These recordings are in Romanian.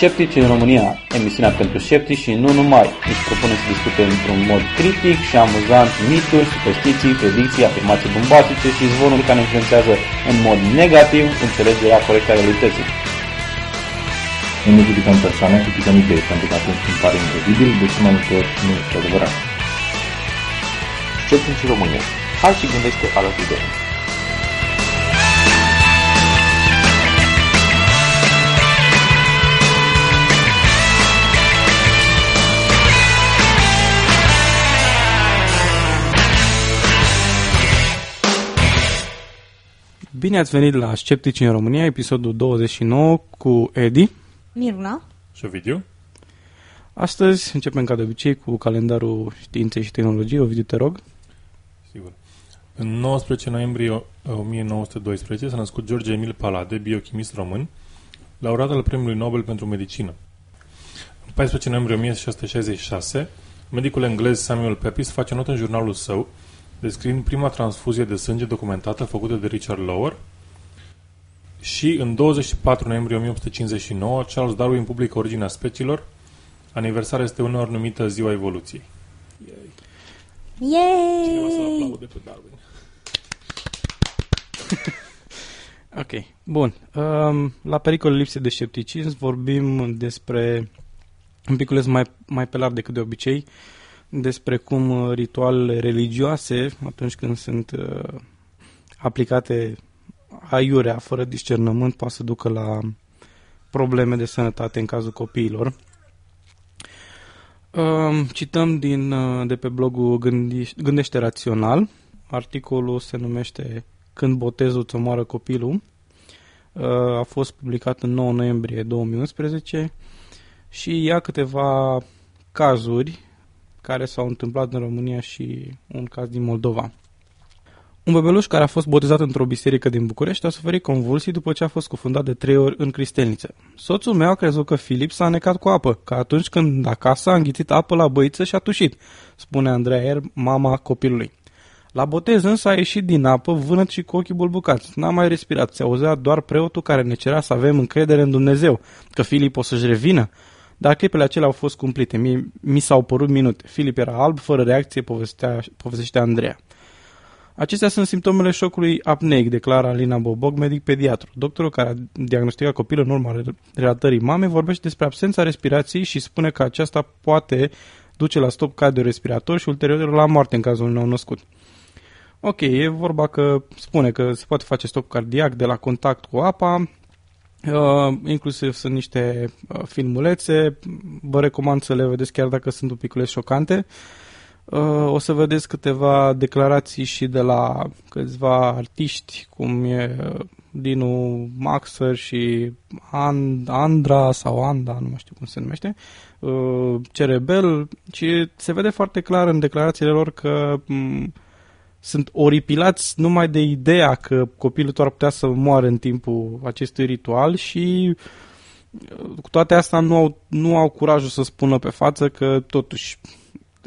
Sceptici în România, emisiunea pentru sceptici și nu numai. Își propune să discute într-un mod critic și amuzant mituri, superstiții, predicții, afirmații bombastice și zvonuri care influențează în mod negativ înțelegerea corectă a realității. Nu ne judicăm persoane, criticăm idei, pentru că atunci când pare incredibil, de ce mai multe ori nu este adevărat. Sceptici în România. Hai și gândește alături de noi. Bine ați venit la Sceptici în România, episodul 29 cu Edi. Miruna. Și Ovidiu? Astăzi începem ca de obicei cu calendarul științei și tehnologiei. Ovidiu, te rog. Sigur. În 19 noiembrie 1912 s-a născut George Emil Palade, biochimist român, laureat al Premiului Nobel pentru Medicină. În 14 noiembrie 1666, medicul englez Samuel Pepys face notă în jurnalul său descriind prima transfuzie de sânge documentată făcută de Richard Lower și în 24 noiembrie 1859 Charles Darwin publică Originea speciilor. Aniversarea este uneori numită Ziua Evoluției. Cineva să Yay! aplaude pe Darwin. Ok, bun. Um, la pericol lipse de scepticism vorbim despre un piculeț mai, mai pe larg decât de obicei, despre cum uh, ritualele religioase, atunci când sunt uh, aplicate aiurea, fără discernământ, poate să ducă la probleme de sănătate în cazul copiilor. Um, cităm din, uh, de pe blogul Gândi- Gândește Rațional. Articolul se numește Când botezul îți omoară copilul. Uh, a fost publicat în 9 noiembrie 2011 și ia câteva cazuri care s-au întâmplat în România și un caz din Moldova. Un bebeluș care a fost botezat într-o biserică din București a suferit convulsii după ce a fost cufundat de trei ori în cristelniță. Soțul meu a crezut că Filip s-a necat cu apă, că atunci când acasă a înghițit apă la băiță și a tușit, spune Andreea Er, mama copilului. La botez însă a ieșit din apă vânăt și cu ochii bulbucați. N-a mai respirat, se auzea doar preotul care ne cerea să avem încredere în Dumnezeu, că Filip o să-și revină. Dar clipele acelea au fost cumplite. Mi, mi s-au părut minute. Filip era alb, fără reacție, povestea, povestește Andreea. Acestea sunt simptomele șocului apneic, declară Alina Boboc, medic pediatru. Doctorul care a diagnosticat copilul în urma re- relatării mamei vorbește despre absența respirației și spune că aceasta poate duce la stop cardiorespirator și ulterior la moarte în cazul unui nou născut. Ok, e vorba că spune că se poate face stop cardiac de la contact cu apa, Uh, inclusiv sunt niște uh, filmulețe, vă recomand să le vedeți chiar dacă sunt un piculeț șocante. Uh, o să vedeți câteva declarații și de la câțiva artiști, cum e uh, Dinu Maxer și And- Andra sau Anda, nu mai știu cum se numește, uh, Cerebel și se vede foarte clar în declarațiile lor că m- sunt oripilați numai de ideea că copilul tău ar putea să moară în timpul acestui ritual și uh, cu toate astea nu au, nu au curajul să spună pe față că totuși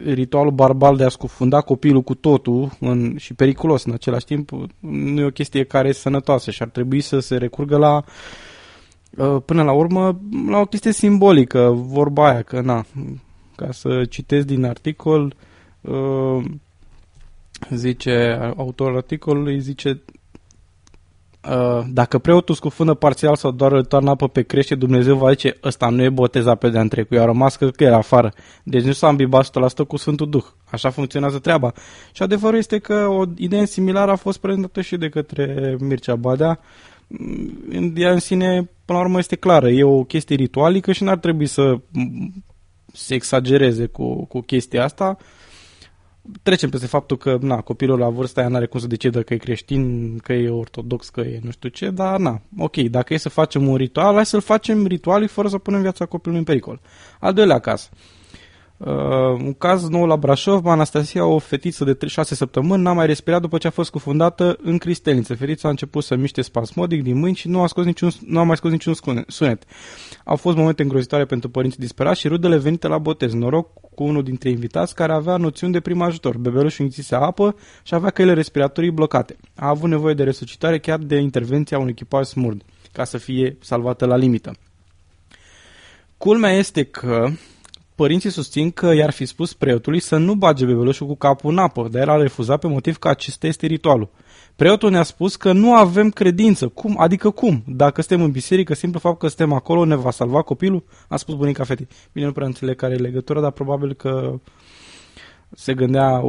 ritualul barbal de a scufunda copilul cu totul în, și periculos în același timp nu e o chestie care e sănătoasă și ar trebui să se recurgă la uh, până la urmă la o chestie simbolică, vorba aia că na, ca să citesc din articol uh, zice, autorul articolului zice uh, dacă preotul scufundă parțial sau doar îl toarnă apă pe crește, Dumnezeu va zice, ăsta nu e botezat pe de-a întrecut, i-a rămas că, că era afară. Deci nu s-a îmbibat 100% cu Sfântul Duh. Așa funcționează treaba. Și adevărul este că o idee similară a fost prezentată și de către Mircea Badea. Mm, Ea în sine, până la urmă, este clară. E o chestie ritualică și n-ar trebui să mm, se exagereze cu, cu chestia asta trecem peste faptul că na, copilul la vârsta aia n-are cum să decidă că e creștin, că e ortodox, că e nu știu ce, dar na, ok, dacă e să facem un ritual, hai să-l facem ritualic fără să punem viața copilului în pericol. Al doilea caz. Uh, un caz nou la Brașov, Anastasia, o fetiță de 6 săptămâni, n-a mai respirat după ce a fost scufundată în cristelniță. Fetița a început să miște spasmodic din mâini și nu a, scos niciun, nu a mai scos niciun scune- sunet. Au fost momente îngrozitoare pentru părinții disperați și rudele venite la botez. Noroc cu unul dintre invitați care avea noțiuni de prim ajutor. Bebelușul înghise apă și avea căile respiratorii blocate. A avut nevoie de resuscitare chiar de intervenția unui echipaj smurd, ca să fie salvată la limită. Culmea este că părinții susțin că i-ar fi spus preotului să nu bage bebelușul cu capul în apă, dar el a refuzat pe motiv că acesta este ritualul. Preotul ne-a spus că nu avem credință. Cum? Adică cum? Dacă suntem în biserică, simplu fapt că suntem acolo ne va salva copilul? A spus bunica fetei. Bine, nu prea înțeleg care e legătura, dar probabil că se gândea,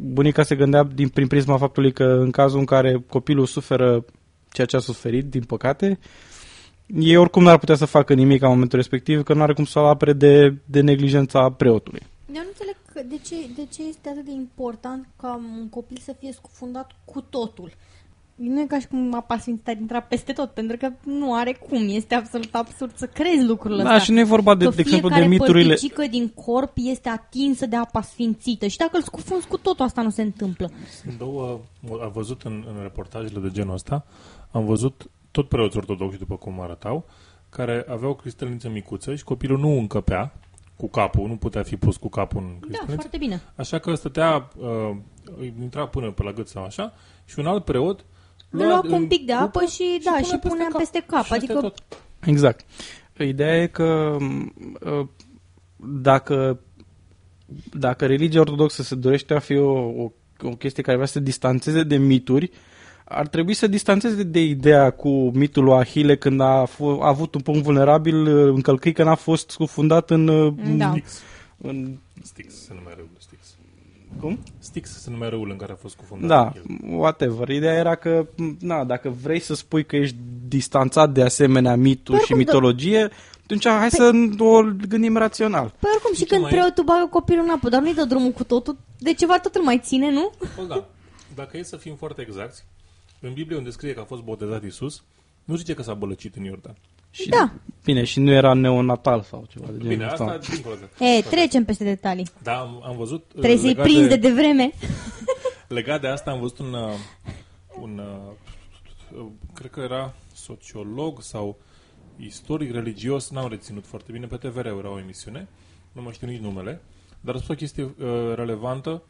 bunica se gândea din, prin prisma faptului că în cazul în care copilul suferă ceea ce a suferit, din păcate, ei oricum n-ar putea să facă nimic în momentul respectiv, că nu are cum să-l apere de, de neglijența preotului. Eu nu înțeleg că de ce, de ce este atât de important ca un copil să fie scufundat cu totul. Nu e ca și cum apa sfințită ar intra peste tot, pentru că nu are cum. Este absolut absurd să crezi lucrurile Da, astea. și nu e vorba de, că de exemplu, de fiecare miturile... părticică din corp este atinsă de apa sfințită. Și dacă îl scufunzi cu totul, asta nu se întâmplă. Sunt două, am văzut în, în reportajele de genul ăsta, am văzut tot preoți ortodoxi, după cum arătau, care aveau cristalniță micuță și copilul nu încăpea cu capul, nu putea fi pus cu capul în Da, cristalniță. foarte bine. Așa că stătea, uh, îi intra până pe la gât sau așa, și un alt preot Le lua cu un în pic de apă rupă și, da, și punea peste cap. Și este Adică tot. Exact. Ideea e că m, uh, dacă, dacă religia ortodoxă se dorește a fi o, o, o chestie care vrea să se distanțeze de mituri, ar trebui să distanțeze de ideea cu mitul lui Ahile când a, f- a avut un punct vulnerabil uh, încălcăi că n-a fost scufundat în... uh, Da. în Stix se numea râul, Stix. cum? Stix se numea râul în care a fost cufundat. Da, el. whatever. Ideea era că, na, dacă vrei să spui că ești distanțat de asemenea mituri și Oricum, da. mitologie, atunci hai să o gândim rațional. Păi oricum și ce când mai- preotul bagă copilul în apă, dar nu-i dă drumul cu totul, de ceva tot îl mai ține, nu? Păi da. Dacă e să fim foarte exacti, în Biblie unde scrie că a fost botezat Isus, nu zice că s-a bălăcit în Iordan. Și, Da. Bine, și nu era neonatal sau ceva de genul Bine, ăsta. asta dincolo de... E, trecem peste detalii. Da, am, am văzut... uh, Trebuie să-i legat prinzi de devreme. Legat de asta am văzut un, uh, un uh, cred că era sociolog sau istoric religios, n-am reținut foarte bine, pe TVR era o emisiune, nu mai știu nici numele, dar a spus o chestie uh, relevantă,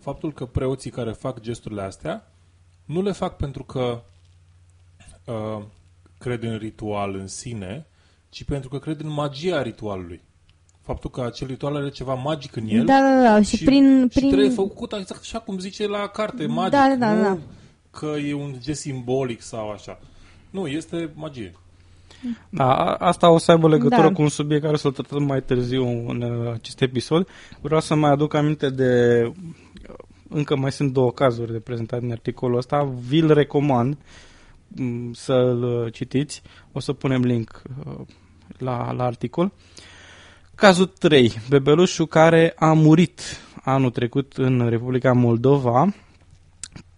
faptul că preoții care fac gesturile astea nu le fac pentru că uh, cred în ritual în sine, ci pentru că cred în magia ritualului. Faptul că acel ritual are ceva magic în el Da, da, da. Și, prin... și prin... trebuie făcut exact așa cum zice la carte, magic. Da, da, nu da. că e un gest simbolic sau așa. Nu, este magie. Da, a- asta o să aibă legătură Da. cu un subiect care o să-l tratăm mai târziu în uh, acest episod. Vreau să mai aduc aminte de... Încă mai sunt două cazuri de prezentat în articolul ăsta. Vi-l recomand m, să-l uh, citiți. O să punem link uh, la, la articol. Cazul 3. Bebelușul care a murit anul trecut în Republica Moldova.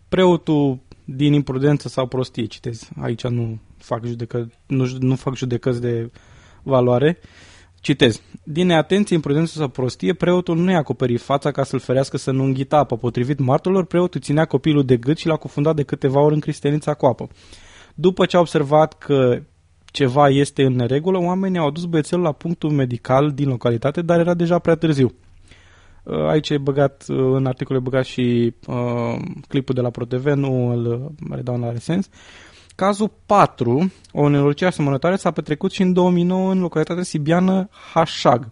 Preotul din imprudență sau prostie, citez. Aici nu fac, judecă, nu, nu fac judecăți de valoare. Citez. Din neatenție, imprudență sau prostie, preotul nu i-a acoperit fața ca să-l ferească să nu înghită apă. Potrivit martorilor, preotul ținea copilul de gât și l-a cufundat de câteva ori în cristenița cu apă. După ce a observat că ceva este în neregulă, oamenii au adus băiețelul la punctul medical din localitate, dar era deja prea târziu. Uh, Aici e băgat, uh, în articol e băgat și uh, clipul de la ProTV, nu îl uh, redau în are sens. Cazul 4, o nenorocire asemănătoare s-a petrecut și în 2009 în localitatea sibiană Hașag.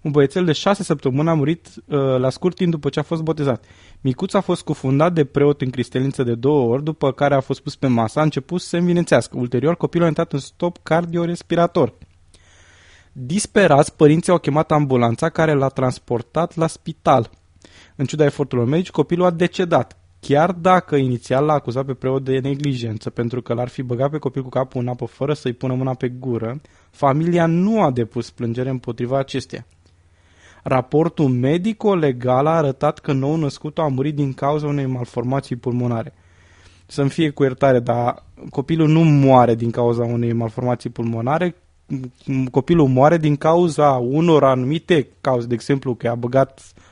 Un băiețel de 6 săptămâni a murit uh, la scurt timp după ce a fost botezat. Micuț a fost cufundat de preot în cristelință de două ori, după care a fost pus pe masă, a început să se învinețească. Ulterior, copilul a intrat în stop cardiorespirator. Disperați, părinții au chemat ambulanța care l-a transportat la spital. În ciuda eforturilor medici, copilul a decedat. Chiar dacă inițial l-a acuzat pe preot de neglijență pentru că l-ar fi băgat pe copil cu capul în apă fără să-i pună mâna pe gură, familia nu a depus plângere împotriva acesteia. Raportul medico-legal a arătat că nou născutul a murit din cauza unei malformații pulmonare. Să-mi fie cu iertare, dar copilul nu moare din cauza unei malformații pulmonare, m- copilul moare din cauza unor anumite cauze, de exemplu că a băgat uh,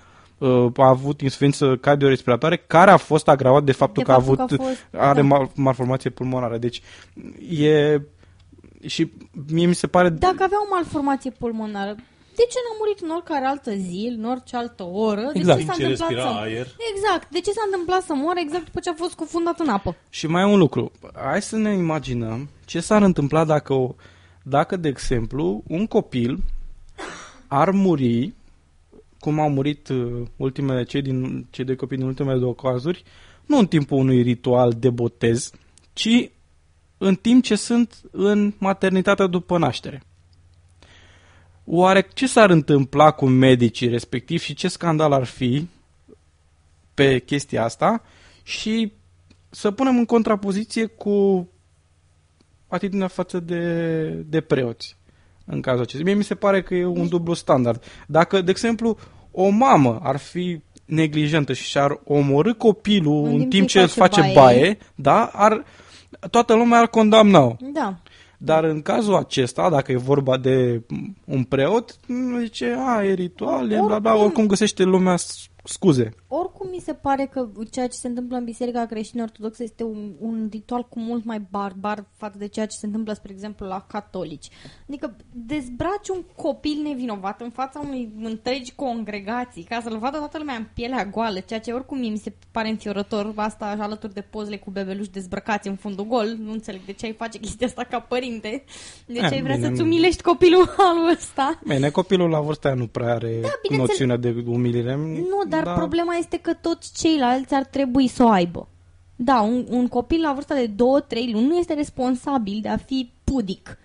a avut insuficiență cardiorespiratoare care a fost agravat de faptul De că a faptul avut că a fost- are da. mal, malformație pulmonară. Deci e și mie mi se pare Dacă avea o malformație pulmonară, de ce n-a murit în oricare altă zi, în orice altă oră? Exact. De ce s-a Timp ce întâmplat respira să... aer. Exact. De ce s-a întâmplat să moară exact după ce a fost cufundat în apă? Și mai e un lucru. Hai să ne imaginăm ce s-ar întâmpla dacă, o, dacă de exemplu, un copil ar muri, cum au murit uh, ultimele, cei, din, cei doi copii din ultimele două cazuri, nu în timpul unui ritual de botez, ci în timp ce sunt în maternitatea după naștere. Oare ce s-ar întâmpla cu medicii respectiv și ce scandal ar fi pe chestia asta și să punem în contrapoziție cu atitudinea față de, de preoți în cazul acesta. Mie mi se pare că e un dublu standard. Dacă, de exemplu, o mamă ar fi neglijentă și și-ar omorâ copilul în, În timp, timp ce ce îți face face baie. baie, da, ar, toată lumea ar condamna-o. Da. Dar în cazul acesta, dacă e vorba de un preot, zice, a, e ritual, e bla bla, Oricum. oricum găsește lumea s- scuze. Oricum mi se pare că ceea ce se întâmplă în Biserica Creștină Ortodoxă este un, un ritual cu mult mai barbar față de ceea ce se întâmplă, spre exemplu, la catolici. Adică dezbraci un copil nevinovat în fața unei întregi congregații ca să-l vadă toată lumea în pielea goală, ceea ce oricum mie mi se pare înfiorător, asta așa alături de pozele cu bebeluși dezbrăcați în fundul gol. Nu înțeleg de ce ai face chestia asta ca părinte. De ce Eh, ai vrea bine, să-ți nu- umilești copilul halul ăsta? Bine, copilul la vârsta aia nu prea are Da, bineînțeles. noțiunea de umilire. Nu, dar da. problema este că toți ceilalți ar trebui să o aibă. Da, un, un copil la vârsta de 2-3 luni nu este responsabil de a fi pudic.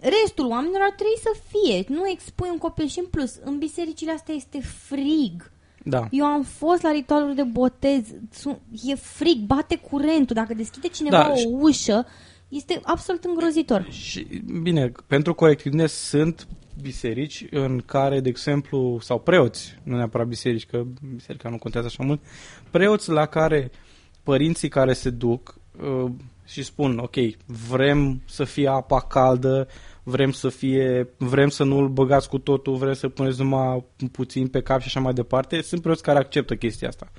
Restul oamenilor ar trebui să fie. Nu expui un copil și în plus, în bisericile astea este frig. Da. Eu am fost la ritualuri de botez, Sunt- e frig, bate curentul, dacă deschide cineva Da, o și- ușă, este absolut îngrozitor. Și, bine, pentru corectitudine sunt biserici în care, de exemplu, sau preoți, nu neapărat biserici, că biserica nu contează așa mult, preoți la care părinții care se duc uh, și spun, ok, vrem să fie apa caldă, vrem să fie, vrem să nu-l băgați cu totul, vrem să puneți numai puțin pe cap și așa mai departe, sunt preoți care acceptă chestia asta.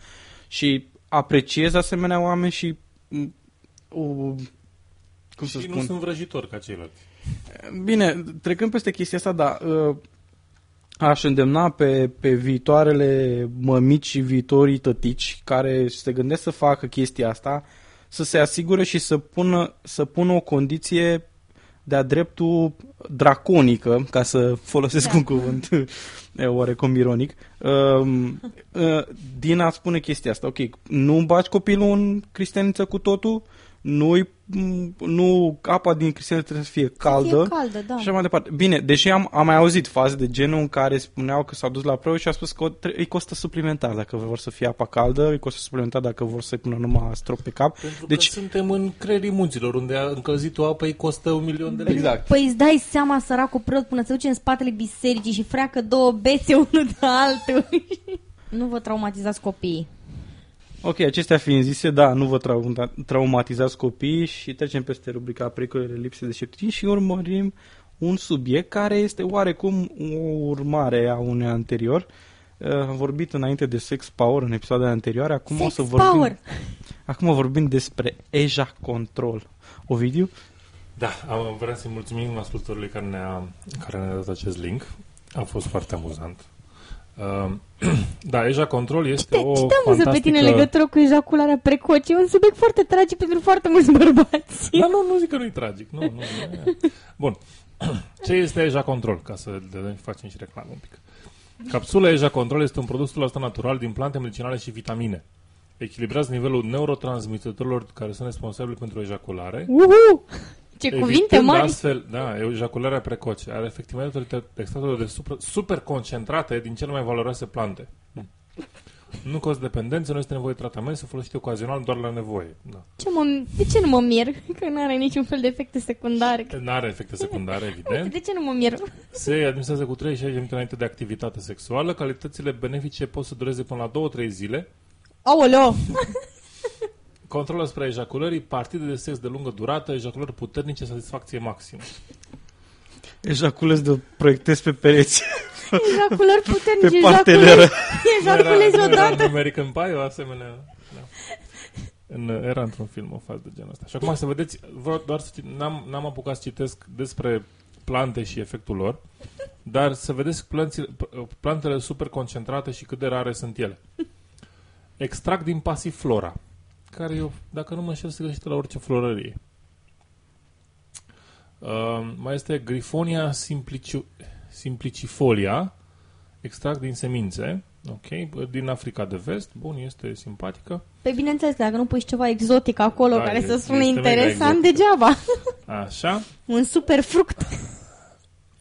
Și apreciez asemenea oameni și m, o, cum să și spun? nu sunt vrăjitori ca ceilalți. Bine, trecând peste chestia asta, da, uh, aș îndemna pe, pe viitoarele mămici și viitorii tătici care se gândesc să facă chestia asta, să se asigure și să pună, să pună o condiție de-a dreptul draconică, ca să folosesc Da. un cuvânt e, oarecum ironic, um, uh, din a spune chestia asta. Ok, nu baci copilul în cristianiță cu totul, nu nu apa din cristianiță trebuie să fie caldă. Fie caldă, da. Și așa mai departe. Bine, deși am, am mai auzit faze de genul în care spuneau că s-au dus la preot și a spus că o tre- îi costă suplimentar dacă vor să fie apa caldă, îi costă suplimentar dacă vor să-i pună numai strop pe cap. Pentru Deci, că suntem în creierii munților, unde încălzitul apei costă un milion de lei. exact. Păi îți dai seama, săracul preot, până se duce în spatele bisericii și freacă două bețe unul de altul. nu vă traumatizați copiii. Ok, acestea fiind zise, da, nu vă trau- traumatizați copiii și trecem peste rubrica pericolele lipse de scepticism și urmărim un subiect care este oarecum o urmare a unui anterior. Uh, Am vorbit înainte de sex power în episoadele anterioare, acum Sex o să vorbim, power. acum vorbim despre EJA Control. Ovidiu? Da, am, vreau să-i mulțumim ascultătorului care ne-a, care ne-a dat acest link. A fost foarte amuzant. Uh, da, Eja Control este Te, o ce te amuză pe tine în fantastică... legătură cu ejacularea precoce? E un subiect foarte tragic pentru foarte mulți bărbați. Da, nu, nu zic că nu-i tragic. Nu, nu, nu. Bun. Ce este Eja Control? Ca să le facem și reclamă un pic. Capsula Eja Control este un produs 100% natural din plante medicinale și vitamine. Echilibrează nivelul neurotransmitătorilor care sunt responsabili pentru ejaculare. Uhu! Ce cuvinte evitând mari! astfel, da, ejacularea precoce are efectivamente extractele de super, super concentrate din cele mai valoroase plante. Nu costă dependență, nu este nevoie de tratament, se folosește ocazional doar la nevoie. Da. Ce mă, de ce nu mă mir că nu are niciun fel de efecte secundare? Nu are efecte secundare, evident. De ce nu mă mir? Se administrează cu 36 de minute înainte de activitate sexuală. Calitățile benefice pot să dureze până la 2-3 zile. Aoleo! Control asupra ejaculării, partide de sex de lungă durată, ejaculări puternice, satisfacție maximă. Ejaculez de proiectez pe pereți. Ejaculări Pe puternice, parteneră. ejaculezi Nu era- nu era odată. în American Pie, o asemenea... Da. În, era într-un film o fază de genul ăsta. Și acum să vedeți, vreau doar să cit- n-am, n-am apucat să citesc despre plante și efectul lor, dar să vedeți plantele, plantele super concentrate și cât de rare sunt ele. Extract din pasiflora, care eu, dacă nu mă înșel, se găsește la orice florărie. Uh, mai este Grifonia simpliciu, simplicifolia, extract din semințe, ok, din Africa de Vest, bun, este simpatică. Pe bineînțeles, dacă nu pui ceva exotic acolo Da, care este- să sune este mega interesant, exotic. degeaba. Așa, Un super fruct.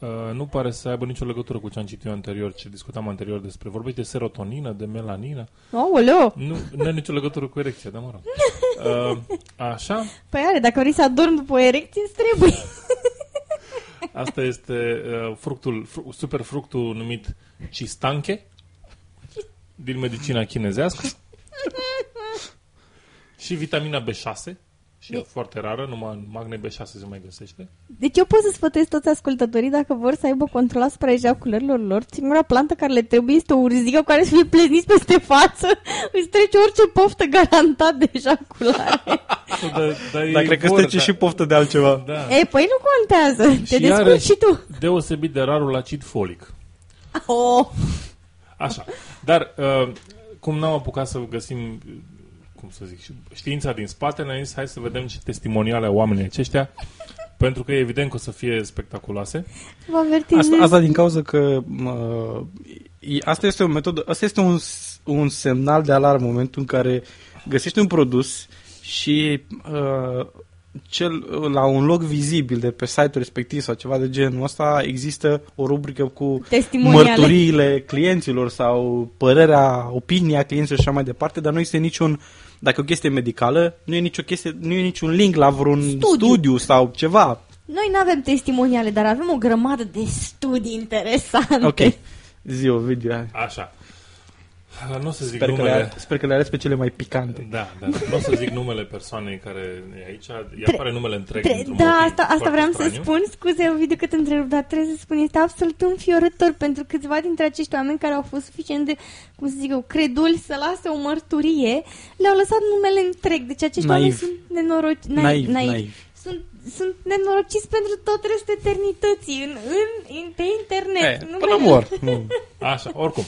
Uh, nu pare să aibă nicio legătură cu ce am citit eu anterior, ce discutam anterior despre, vorbește de serotonină, de melanină, Aoleo! nu, nu are nicio legătură cu erecția, dar mă rog. Uh, așa, Păi are, dacă vrei să adormi după o erecție, îți trebuie. Asta este uh, fructul, fru, super fructul numit cistanche din medicina chinezească și vitamina B6 și e foarte rară, numai în magne B6 se mai găsește. Deci eu pot să sfătuiesc toți ascultătorii dacă vor să aibă control asupra ejaculărilor lor. Singura plantă care le trebuie este o urzică cu care să fie plezniți peste față. Îți trece orice poftă garantat de ejaculare. Da, da, Dar cred că trece și poftă de altceva. Da. Ei, păi nu contează. Te Și descurci are și tu. deosebit de rarul acid folic. Oh. Așa. Dar, uh, cum n-am apucat să găsim, uh, cum să zic, și- știința din spate, ne-am zis, hai să vedem ce testimoniale au oamenii aceștia, pentru că e evident că o să fie spectaculoase. Vă avertizez. Asta, asta din cauza că mă, e- asta este o metodă, asta este un, s- un semnal de alarmă în momentul în care găsești un produs și uh, cel, la un loc vizibil de pe site-ul respectiv sau ceva de genul ăsta există o rubrică cu Testimoniale. mărturiile clienților sau părerea, opinia clienților și așa mai departe, dar nu este niciun, dacă e o chestie medicală, nu e, nicio chestie, nu e niciun link la vreun Studiu. studiu, studiu sau ceva. Noi nu avem testimoniale, dar avem o grămadă de studii interesante. Ok. Zi o video. Așa. Nu o să zic Sper că, numele. le, sper că le ales pe cele mai picante. Da, da. Nu o să zic numele persoanei care e aici. Ea Tre- apare numele întreg. Tre- într-un da, motiv asta, asta foarte vreau straniu. să spun. Scuze, Ovidiu, că te întrerup, dar trebuie să spun. Este absolut înfiorător pentru câțiva dintre acești oameni care au fost suficient de, cum să zic eu, creduli să lase o mărturie, le-au lăsat numele întreg. Deci acești Naiv. oameni sunt nenoroci. Naiv, naiv. Sunt, sunt nenorociți pentru tot restul eternității în, în, în, pe internet. E, Nu până mai- mor. Nu. Așa, oricum.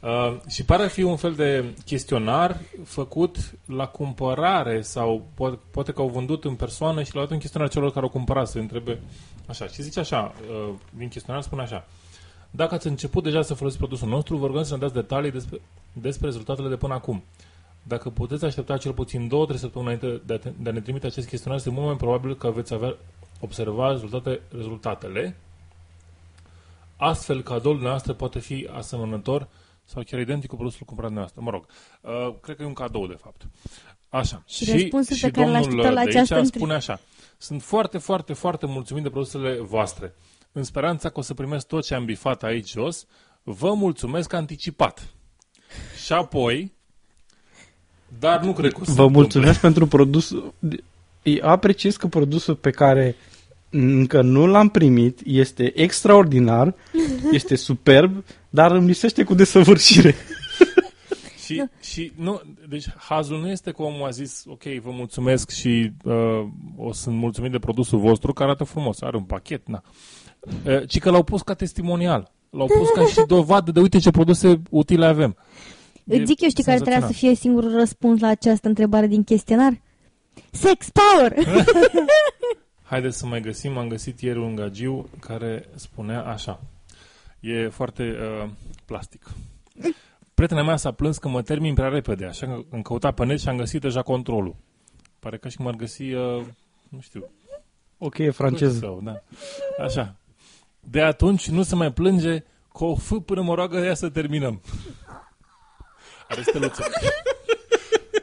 Uh, și pare a fi un fel de chestionar făcut la cumpărare sau poate, poate că au vândut în persoană și l-au dat un chestionar celor care au cumpărat să întrebe așa. Și zice așa, uh, din chestionar spune așa. Dacă ați început deja să folosiți produsul nostru, vă rugăm să ne dați detalii despre, despre rezultatele de până acum. Dacă puteți aștepta cel puțin 2-3 săptămâni înainte de a, te- de a ne trimite acest chestionar, este mult mai probabil că veți avea observa rezultate, rezultatele Astfel, cadoul noastră poate fi asemănător sau chiar identic cu produsul cumpărat de noastră. Mă rog, uh, cred că e un cadou, de fapt. Așa. Și răspunsul pe care l domnul așteptăm la de această aici între- spune așa. Sunt foarte, foarte, foarte mulțumit de produsele voastre. În speranța că o să primesc tot ce am bifat aici jos, vă mulțumesc anticipat. Și apoi, dar nu cred că o să se Vă întâmple. mulțumesc pentru produsul. Eu apreciez că produsul pe care încă nu l-am primit este extraordinar, este superb, dar îmi lipsește cu desăvârșire. Și, și nu, deci hazul nu este că omul a zis, ok, vă mulțumesc și uh, o sunt mulțumit de produsul vostru, care arată frumos, are un pachet, na. Uh, ci că l-au pus ca testimonial. L-au pus ca și dovadă de uite ce produse utile avem. E Îți zic eu, știi care trebuia să senzațional. fie singurul răspuns la această întrebare din chestionar? Sex power! Haideți să mai găsim, am găsit ieri un gagiu care spunea așa. E foarte uh, plastic. Prietena mea s-a plâns că mă termin prea repede, așa că am căutat pe net și am găsit deja controlul. Pare că și cum ar găsi, uh, nu știu, Ok, e francez. Sau, da. Așa. De atunci nu se mai plânge cu o fă până mă roagă ea să terminăm. Are steluțe.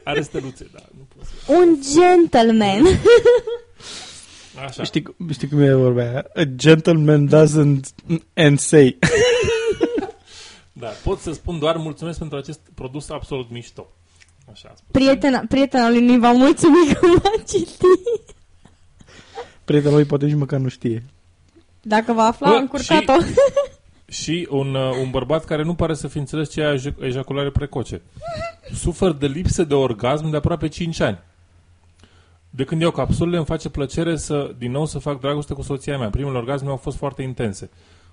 Are steluțe, da. Nu pot să... Un gentleman! Așa. Știi, știi cum e vorba aia? A gentleman doesn't and say. Da, pot să spun doar mulțumesc pentru acest produs absolut mișto. Așa a spus. Prietena, prietena lui nu va mulțumi că m-a citit. Prietenul lui poate nici măcar nu știe. Dacă va afla, Bă, am încurcat-o. Și un, uh, un bărbat care nu pare să fi înțeles ce e ejac- ejaculare precoce. Sufer de lipsă de orgasm de aproape 5 ani. De când iau capsulele, îmi face plăcere să, din nou, să fac dragoste cu soția mea. Primele orgasme au fost foarte intense.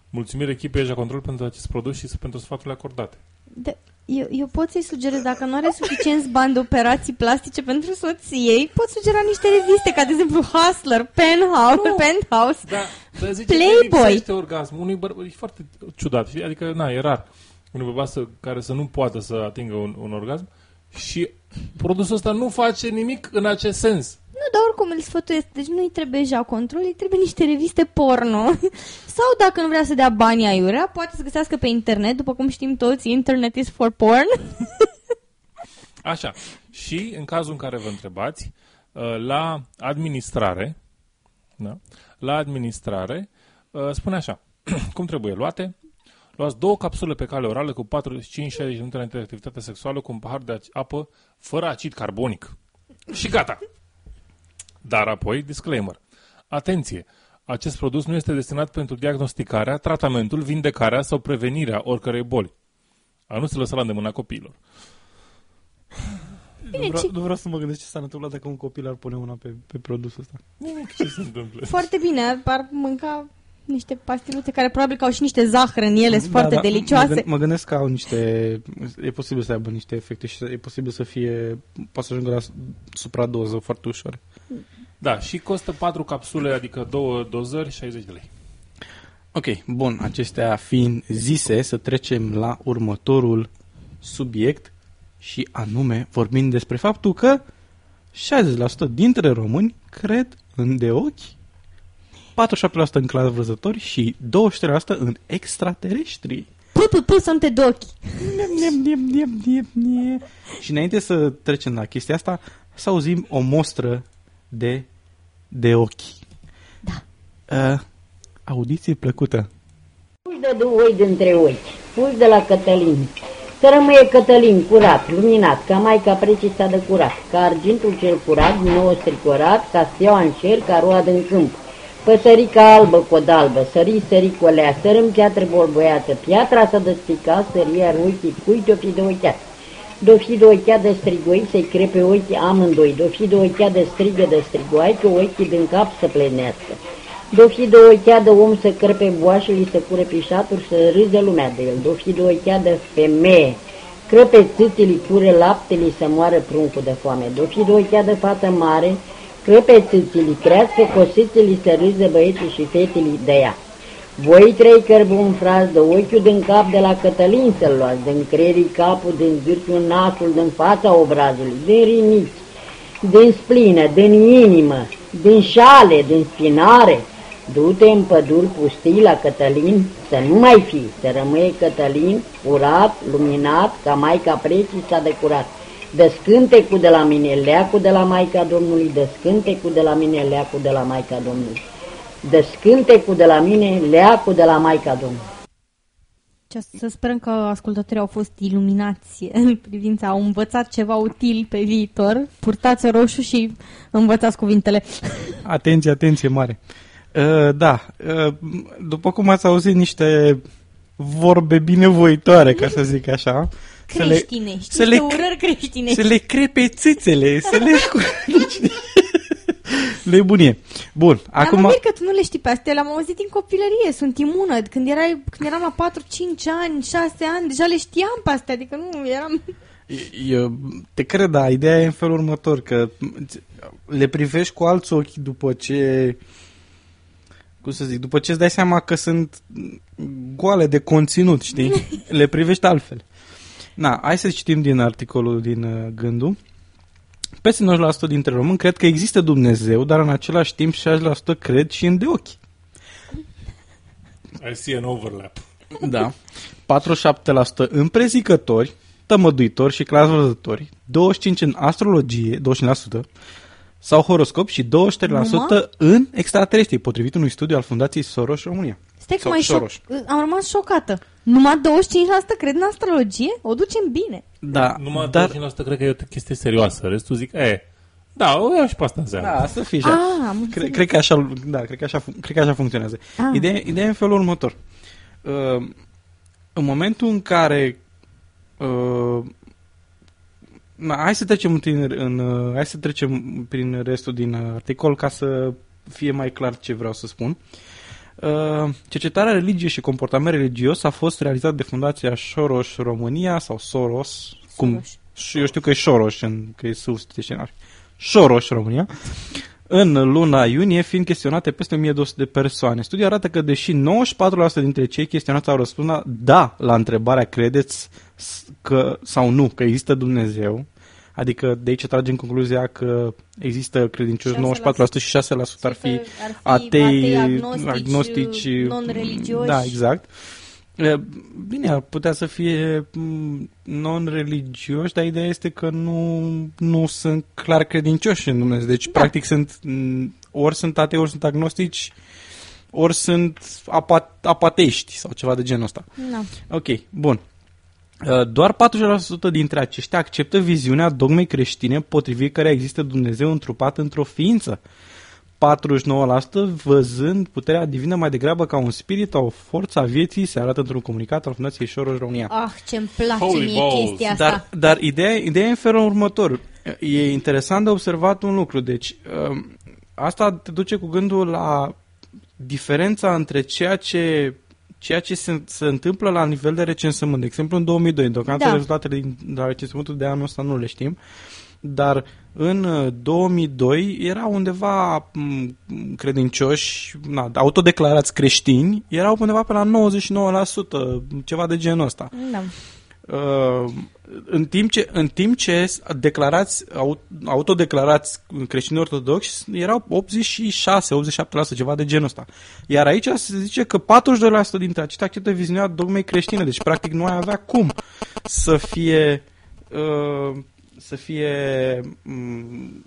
Mulțumiri echipei Eja Control pentru acest produs și pentru sfaturile acordate. De, eu, eu pot să-i sugerez, dacă nu are suficienți bani de operații plastice pentru soției, pot sugera niște reviste, ca de exemplu Hustler, Penthouse, Nu. Penthouse. Da, dar zice Playboy. că lipsește orgasm. Unui bărbat, e foarte ciudat, știi? adică, na, e rar. unui bărbat să, care să nu poată să atingă un, un orgasm și produsul ăsta nu face nimic în acest sens. Nu, dar oricum îl sfătuiesc. Deci nu-i trebuie ja control, îi trebuie niște reviste porno. Sau dacă nu vrea să dea bani aiurea, poate să găsească pe internet. După cum știm toți, internet is for porn. Așa. Și în cazul în care vă întrebați, uh, la administrare, da? la administrare, uh, spune așa, cum trebuie luate? Luați două capsule pe cale orală cu 45-60 de minute de activitate sexuală cu un pahar de apă fără acid carbonic. Și gata! Dar apoi, disclaimer. Atenție! Acest produs nu este destinat pentru diagnosticarea, tratamentul, vindecarea sau prevenirea oricărei boli. A nu se lăsa la îndemâna copiilor. Bine, nu, vreau, ce- nu vreau să mă gândesc ce s-ar întâmpla dacă un copil ar pune una pe, pe produsul ăsta. Ce se întâmplă? Foarte bine, ar mânca niște pastiluțe care probabil că au și niște zahăr în ele, sunt foarte Mă, delicioase. gând- mă gândesc că au niște... E posibil să aibă niște efecte și e posibil să fie... Poate să ajungă la supradoză foarte ușor. Da, și costă 4 capsule, adică două dozări, 60 de lei. Ok, bun, acestea fiind zise, să trecem la următorul subiect și anume vorbim despre faptul că 60% dintre români cred în de ochi, 47% în clas văzători și 23% în extraterestri. Pu, pu, pu, sunt de ochi. Niem, niem, niem, niem, niem. Și înainte să trecem la chestia asta, să auzim o mostră de, de ochi. Da. Uh, audiție plăcută. Puși de două oi dintre ochi, puși de la Cătălin. Să rămâie Cătălin curat, luminat, ca Maica Precisa de curat, ca argintul cel curat, nou stricorat, ca steaua în cer, ca roadă în câmp. Păsărica albă cod albă, sări, sări colea, sărâm piatră bolboiată, piatra să despica, sări iar ochii cui de-o fi de ochiat. Do fi de ochia de strigoi să-i crepe ochii amândoi, do fi de ochia de strigă de strigoai, că ochii din cap să plenească. Do fi de ochia de om să crăpe boașele, să cure pișaturi, să râze lumea de el. Do fi de ochia de femeie, crăpe țâțile, cure laptele, să moară pruncul de foame. Do fi de ochia de fată mare, crăpe țâțile, crească cosițele, să râze băieții și fetele de ea. Voi trei cărbuni frați de ochiul din cap de la Cătălin să-l luați, din creierii capul, din zârchiul nasul, din fața obrazului, din rinichi, din splină, din inimă, din șale, din spinare. Du-te în păduri pustii la Cătălin, să nu mai fi, să rămâie Cătălin curat, luminat, ca Maica Precii s-a decurat. Descânte-cu de la mine, leacu de la Maica Domnului, descânte-cu de la mine, leacu de la Maica Domnului. Descânte-cu de la mine, leacu de la Maica Domnului. Ce să sperăm că ascultătorii au fost iluminați în privința, au învățat ceva util pe viitor. Purtați roșu și învățați cuvintele. Atenție, atenție mare. Uh, da, uh, după cum ați auzit niște vorbe binevoitoare, ca să zic așa, să le, Creștinești, să niște le- urări creștinești. să le crepe țâțele, să le... le bunie. Bun, Dar acum... mă mir că tu nu le știi pe astea, le-am auzit din copilărie, sunt imună. Când, erai, când eram la 4, 5 ani, 6 ani, deja le știam pe astea, adică nu eram... Eu te cred, da, ideea e în felul următor, că le privești cu alți ochi după ce, cum să zic, după ce îți dai seama că sunt goale de conținut, știi? Le privești altfel. Na, hai să citim din articolul din uh, Gându. Peste 90% dintre români cred că există Dumnezeu, dar în același timp 60% cred și în de ochi. I see an overlap. Da. 47% în prezicători, tămăduitori și clasvăzători, 25% în astrologie, 25%, sau horoscop și 23% Numai? în extraterestri, potrivit unui studiu al Fundației Soros România. Stai că Sau mai Soros. șoc... Am rămas șocată. Numai 25% cred în astrologie? O ducem bine. Da, Numai dar... 25% cred că e o chestie serioasă. Restul zic, e, da, o iau și pe asta în seara. Da, să fie așa. Ah, am Cre- înțeles. cred că așa, da, cred că așa, fun- cred că așa funcționează. Ah. Ideea, ideea e în felul următor. Uh, în momentul în care uh, na, hai să trecem prin, în, uh, hai să trecem prin restul din uh, articol ca să fie mai clar ce vreau să spun. Uh, cercetarea religie și comportament religios a fost realizat de Fundația Soros România sau Soros, cum Soros. și eu știu că e Soros, în, că e substituționar. Soros România. în luna iunie, fiind chestionate peste 1200 de persoane. Studiul arată că deși 94% dintre cei chestionați au răspuns la da la întrebarea credeți s- că sau nu că există Dumnezeu, adică de aici tragem concluzia că există credincioși 94% și 6% ar fi ar fi atei, agnostici, agnostici non-religioși. Da, exact. E, Bine, ar putea să fie m, non-religioși, dar ideea este că nu, nu sunt clar credincioși în Dumnezeu. Deci, da. practic, sunt m, ori sunt atei, ori sunt agnostici, ori sunt apa, apatești sau ceva de genul ăsta. Da. Ok, bun. Uh, Doar 40% dintre aceștia acceptă viziunea dogmei creștine potrivit care există Dumnezeu întrupat într-o ființă. 49% văzând puterea divină mai degrabă ca un spirit sau o forță a vieții se arată într-un comunicat al Fundației Soros România. Ah, ce-mi place Holy mie balls. chestia asta. Dar, dar ideea, ideea e în felul următor. E interesant de observat un lucru. Deci, um, asta te duce cu gândul la diferența între ceea ce ceea ce se, se întâmplă la nivel de recensământ. De exemplu, în 2002, deocamdată Da. rezultatele din, de la recensământul de anul ăsta nu le știm, dar în uh, 2002 era undeva m, credincioși, na, autodeclarați creștini, erau undeva pe la 99%, ceva de genul ăsta. Da. Uh, în timp ce, în timp ce declarați, au- autodeclarați creștini ortodoxi erau 86, 87%, ceva de genul ăsta. Iar aici se zice că 42% dintre aceștia acceptă viziunea dogmei creștine, deci practic nu ai avea cum să fie uh, să fie m,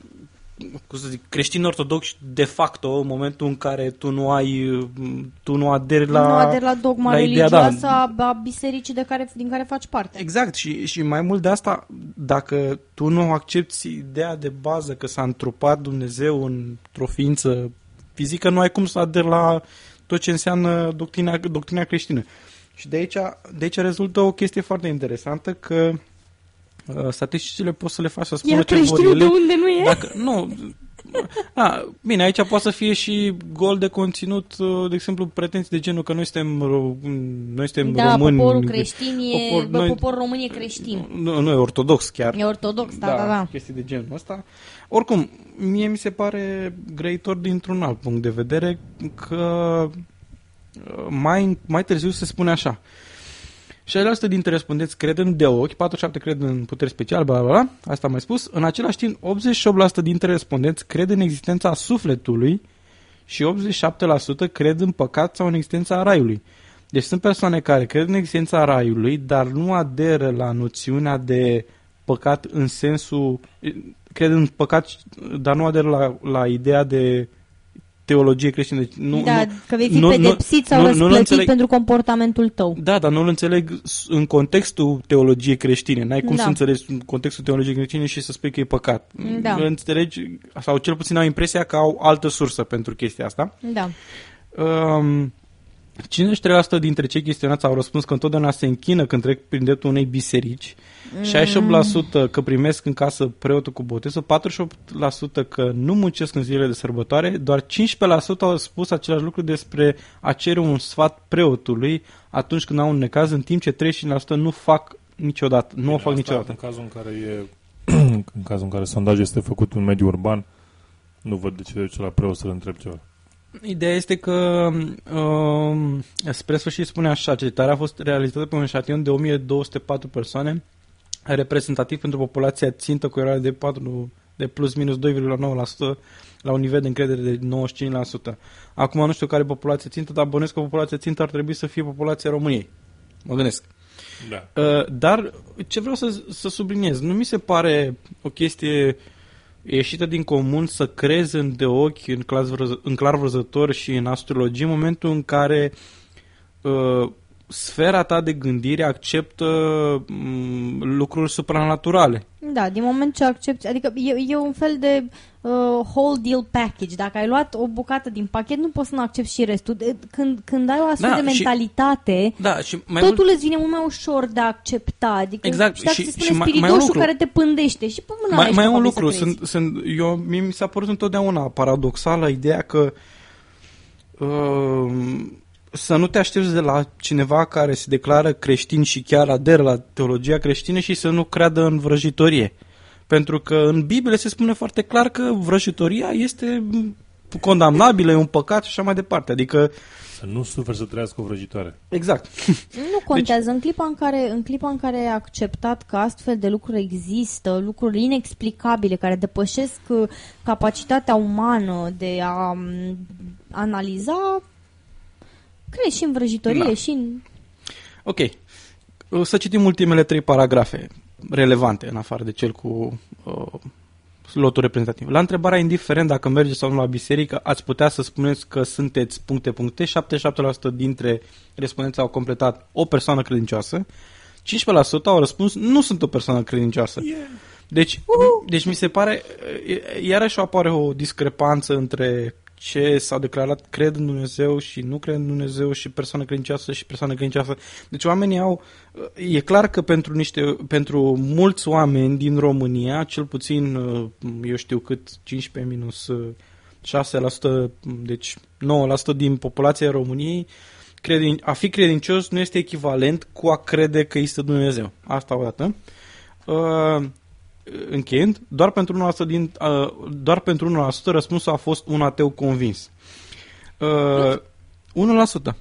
cum să zic, creștini ortodoxi de facto în momentul în care tu nu ai m, tu nu aderi la nu ader la dogma la ideea, religioasă da. a, a bisericii de care, din care faci parte. Exact, și, și mai mult de asta, dacă tu nu accepti ideea de bază că s-a întrupat Dumnezeu într-o ființă fizică, nu ai cum să aderi la tot ce înseamnă doctrina, doctrina creștină. Și de aici, de aici rezultă o chestie foarte interesantă, că uh, statisticile poți să le faci să spună Iar ce vor creștinul ele. de unde nu e? Dacă, nu, a, bine, aici poate să fie și gol de conținut, uh, de exemplu, pretenții de genul că noi suntem, ro- noi suntem da, români. poporul creștin e, popor- popor, bă, noi- poporul român e creștin. Nu, nu e ortodox chiar. E ortodox, da, da, da. chestii de genul ăsta. Oricum, mie mi se pare grăitor dintr-un alt punct de vedere că uh, mai, mai târziu se spune așa. 60% dintre respondenți cred în de ochi, 47% cred în puteri speciale, bla, bla, bla, asta am mai spus. În același timp, 88% dintre respondenți cred în existența sufletului și 87% cred în păcat sau în existența raiului. Deci sunt persoane care cred în existența raiului, dar nu aderă la noțiunea de păcat în sensul... Cred în păcat, dar nu aderă la, la ideea de teologie creștină. Deci nu, da, nu, că vei fi nu- nu- pedepsit sau nu- nu-l răsplătit înțeleg. pentru comportamentul tău. Da, dar nu-l înțeleg s- în contextul teologiei creștine. N-ai cum Da. să înțelegi în contextul teologiei creștine și să spui că e păcat. Da. Îl Înțelegi, sau cel puțin au impresia că au altă sursă pentru chestia asta. Da. Um, 53% dintre cei chestionați au răspuns că întotdeauna se închină când trec prin dreptul unei biserici, 68% că primesc în casă preotul cu botezul, 48% că nu muncesc în zilele de sărbătoare, doar 15% au spus același lucru despre a cere un sfat preotului atunci când au un necaz, în timp ce 35% nu fac niciodată, nu o fac Asta, niciodată. În cazul în care e în cazul în care sondajul este făcut în mediul urban, nu văd de ce duce la preot să-l întreb ceva. Ideea este că um, spre sfârșit spune așa, cercetarea a fost realizată pe un eșantion de 1204 persoane, reprezentativ pentru populația țintă cu eroare de, 4, de plus minus 2,9% la un nivel de încredere de 95%. Acum nu știu care e populația țintă, dar bănuiesc că populația țintă ar trebui să fie populația României. Mă gândesc. Da. Uh, dar ce vreau să, să subliniez, nu mi se pare o chestie ieșită din comun să crezi în de ochi, în, clas vrăză, în clar văzător și în astrologie în momentul în care uh, sfera ta de gândire acceptă um, lucruri supranaturale. Da, din moment ce accepti, adică e, e un fel de uh, whole deal package. Dacă ai luat o bucată din pachet, nu poți să nu accepti și restul. De, când, când ai o astfel Da, de și- mentalitate, Da, și mai totul mult, îți vine mult mai ușor de a accepta. Adică, Exact, și dacă și- se spune și mai- mai e un spiritoșul lucru. care te pândește și până mai, ești mai e un capabil lucru, să crezi. sunt, sunt, eu, mie mi s-a părut întotdeauna paradoxală ideea că uh, să nu te aștepți de la cineva care se declară creștin și chiar aderă la teologia creștină și să nu creadă în vrăjitorie. Pentru că în Biblie se spune foarte clar că vrăjitoria este condamnabilă, e un păcat și așa mai departe. Adică Să nu suferi să trăiască o vrăjitoare. Exact. Nu contează. În, clipa în, care, în clipa în care ai acceptat că astfel de lucruri există, lucruri inexplicabile care depășesc uh, capacitatea umană de a um, analiza, crezi și în vrăjitorie Da. și în... Ok. O să citim ultimele trei paragrafe relevante, în afară de cel cu uh, lotul reprezentativ. La întrebarea indiferent dacă mergeți sau nu la biserică, ați putea să spuneți că sunteți puncte puncte. 77% dintre respondenți au completat o persoană credincioasă. 15% au răspuns nu sunt o persoană credincioasă. Deci, deci mi se pare, e- iarăși apare o discrepanță între ce s-au declarat cred în Dumnezeu și nu cred în Dumnezeu și persoană credincioasă și persoană credincioasă. Deci oamenii au, e clar că pentru, niște, pentru mulți oameni din România, cel puțin, eu știu cât, 15 minus uh, 6%, deci 9% din populația României, credin, a fi credincios nu este echivalent cu a crede că este Dumnezeu. Asta o dată. Uh, încheiând, doar pentru 1% din uh, doar pentru 1% răspunsul a fost un ateu convins. Uh, 1%.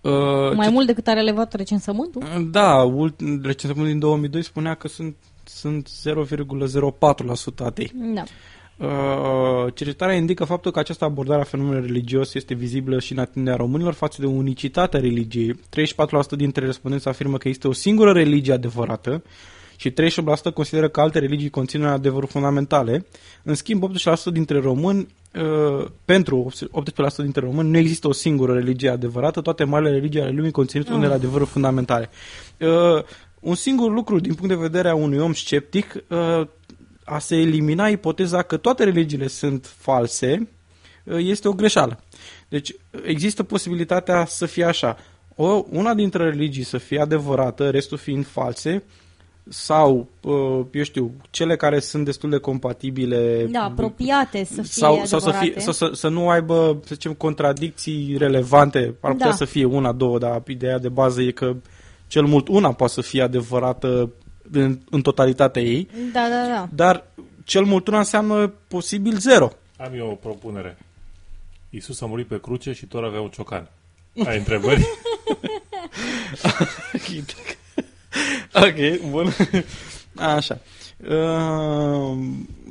Uh, Mai ce- mult decât a relevat recensământul? Da, ult- recensământul din 2002 spunea că sunt sunt 0,04% atei. Da. Uh, cercetarea indică faptul că această abordare a fenomenului religios este vizibilă și în atinderea românilor față de unicitatea religiei. 34% dintre respondenți afirmă că este o singură religie adevărată și 38% consideră că alte religii conțin adevăruri fundamentale. În schimb, 80% dintre români, uh, pentru 18% dintre români, nu există o singură religie adevărată, toate marile religii ale lumii conțin unele adevăruri fundamentale. Uh, un singur lucru din punct de vedere a unui om sceptic uh, a se elimina ipoteza că toate religiile sunt false uh, este o greșeală. Deci există posibilitatea să fie așa. O, una dintre religii să fie adevărată, restul fiind false, sau, uh, eu știu, cele care sunt destul de compatibile Da, apropiate să fie sau, sau să, adevărate. fie, sau să, să nu aibă, să zicem, contradicții relevante. Ar putea Da. să fie una, două, dar ideea de bază e că cel mult una poate să fie adevărată în, în totalitatea ei, Da, da, da. dar cel mult una înseamnă posibil zero. Am eu o propunere. Iisus a murit pe cruce și tot avea un ciocan. Ai întrebări? ok, bun. Așa. Uh,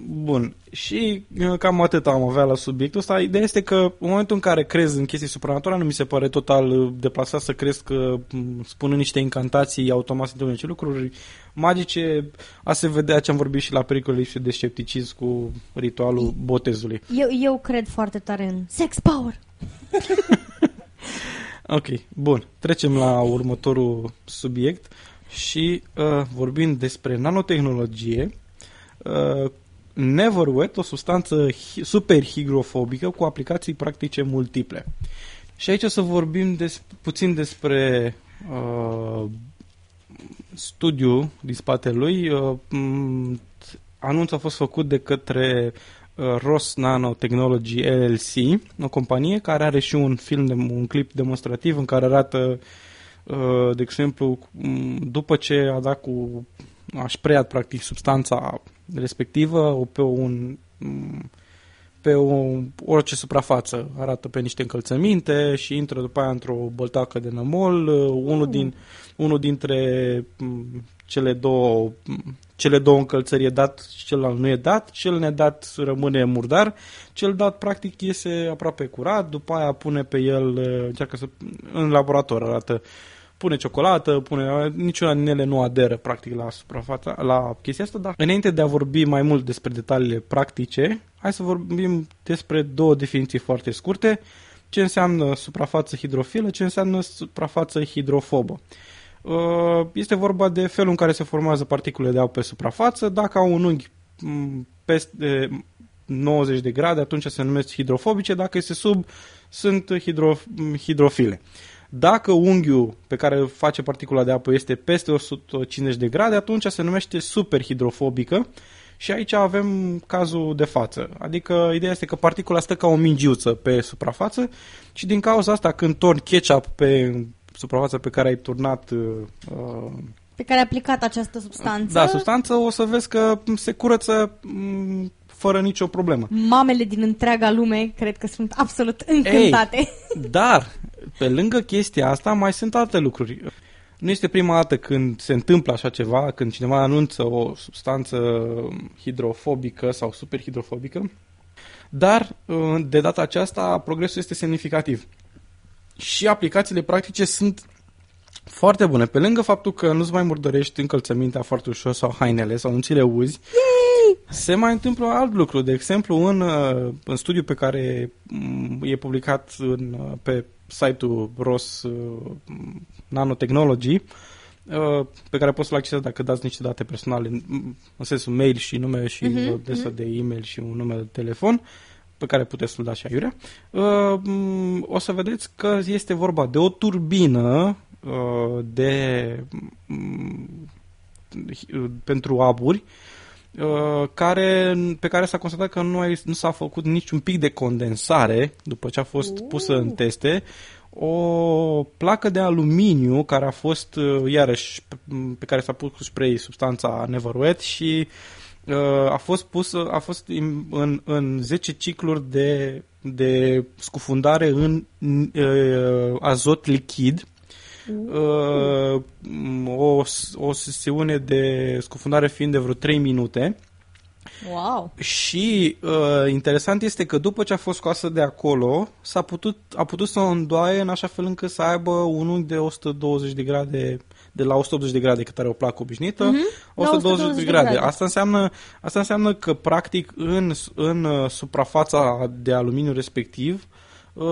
bun. Și uh, cam atât am avea la subiectul ăsta. Ideea este că în momentul în care crezi în chestii supranaturale, nu mi se pare total uh, deplasat să crezi că m, spunând niște incantații automat se întâmplă niște lucruri magice. A se vedea ce am vorbit și la pericolul lipsii de scepticism cu ritualul botezului. Eu, eu cred foarte tare în sex power. Ok, bun. Trecem la următorul subiect și uh, vorbim despre nanotehnologie. Uh, Neverwet, o substanță hi- super higrofobică cu aplicații practice multiple. Și aici o să vorbim des, puțin despre uh, studiu din spatele lui. Uh, m, anunțul a fost făcut de către uh, Ross Nanotechnology LLC, o companie care are și un film, de, un clip demonstrativ în care arată, uh, de exemplu, m, după ce a dat cu aș spreat practic substanța respectivă o- pe un m, pe o, orice suprafață arată pe niște încălțăminte și intră după aia într-o băltacă de nămol. Uh, Unul, din, unul dintre m, cele două, m, cele două încălțări e dat și celălalt nu e dat. Cel nedat rămâne murdar. Cel dat practic iese aproape curat. După aia pune pe el, uh, încearcă să, în laborator arată pune ciocolată, pune, niciuna din ele nu aderă practic la suprafața, la chestia asta, dar înainte de a vorbi mai mult despre detaliile practice, hai să vorbim despre două definiții foarte scurte, ce înseamnă suprafață hidrofilă, ce înseamnă suprafață hidrofobă. Uh, Este vorba de felul în care se formează particulele de apă pe suprafață. Dacă au un unghi m, peste 90 de grade, atunci se numesc hidrofobice. Dacă este sub, sunt hidro, hidrofile. Dacă unghiul pe care face particula de apă este peste 150 de grade, atunci se numește superhidrofobică și aici avem cazul de față. Adică ideea este că particula stă ca o mingiuță pe suprafață și din cauza asta când torni ketchup pe suprafața pe care ai turnat uh, uh, pe care a aplicat această substanță. Da, substanță o să vezi că se curăță m, fără nicio problemă. Mamele din întreaga lume cred că sunt absolut încântate. Ei, dar, pe lângă chestia asta, mai sunt alte lucruri. Nu este prima dată când se întâmplă așa ceva, când cineva anunță o substanță hidrofobică sau superhidrofobică, dar de data aceasta progresul este semnificativ. Și aplicațiile practice sunt foarte bune. Pe lângă faptul că nu-ți mai murdărești încălțămintea foarte ușor sau hainele sau nu ți le uzi, Yay! se mai întâmplă alt lucru. De exemplu, în, în studiul pe care e publicat în, pe site-ul ROS Nanotechnology, pe care poți să-l accesezi dacă dați niște date personale, în sensul mail și nume și uh-huh, adresa uh-huh. de e-mail și un nume de telefon, pe care puteți să-l dați și aiurea, o să vedeți că este vorba de o turbină de pentru aburi care, pe care s-a constatat că nu, a, nu s-a făcut niciun pic de condensare după ce a fost pusă în teste. O placă de aluminiu care a fost, uh, iarăși, pe care s-a pus cu spray substanța Neverwet și uh, a fost pus a fost în, în 10 cicluri de, de scufundare în uh, azot lichid uh, o, o sesiune de scufundare fiind de vreo 3 minute Wow. Și uh, interesant este că după ce a fost scoasă de acolo, s-a putut, a putut să o îndoaie în așa fel încât să aibă un unghi de 120 de grade de la 180 de grade cât are o placă obișnuită, mm-hmm. 120, 120 de grade. grade. Asta înseamnă, asta înseamnă că practic în, în uh, suprafața de aluminiu respectiv uh,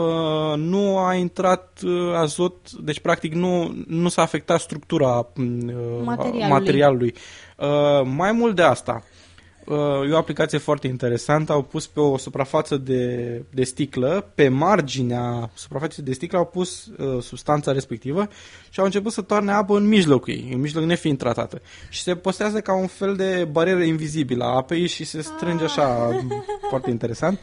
nu a intrat uh, azot, deci practic nu, nu s-a afectat structura uh, materialului. materialului. Uh, mai mult de asta, Uh, e o aplicație foarte interesantă. Au pus pe o suprafață de, de sticlă, pe marginea suprafeței de sticlă au pus uh, substanța respectivă și au început să toarne apă în mijlocul ei, în mijloc nefiind tratată. Și se postează ca un fel de barieră invizibilă a apei și se strânge așa, ah. foarte interesant.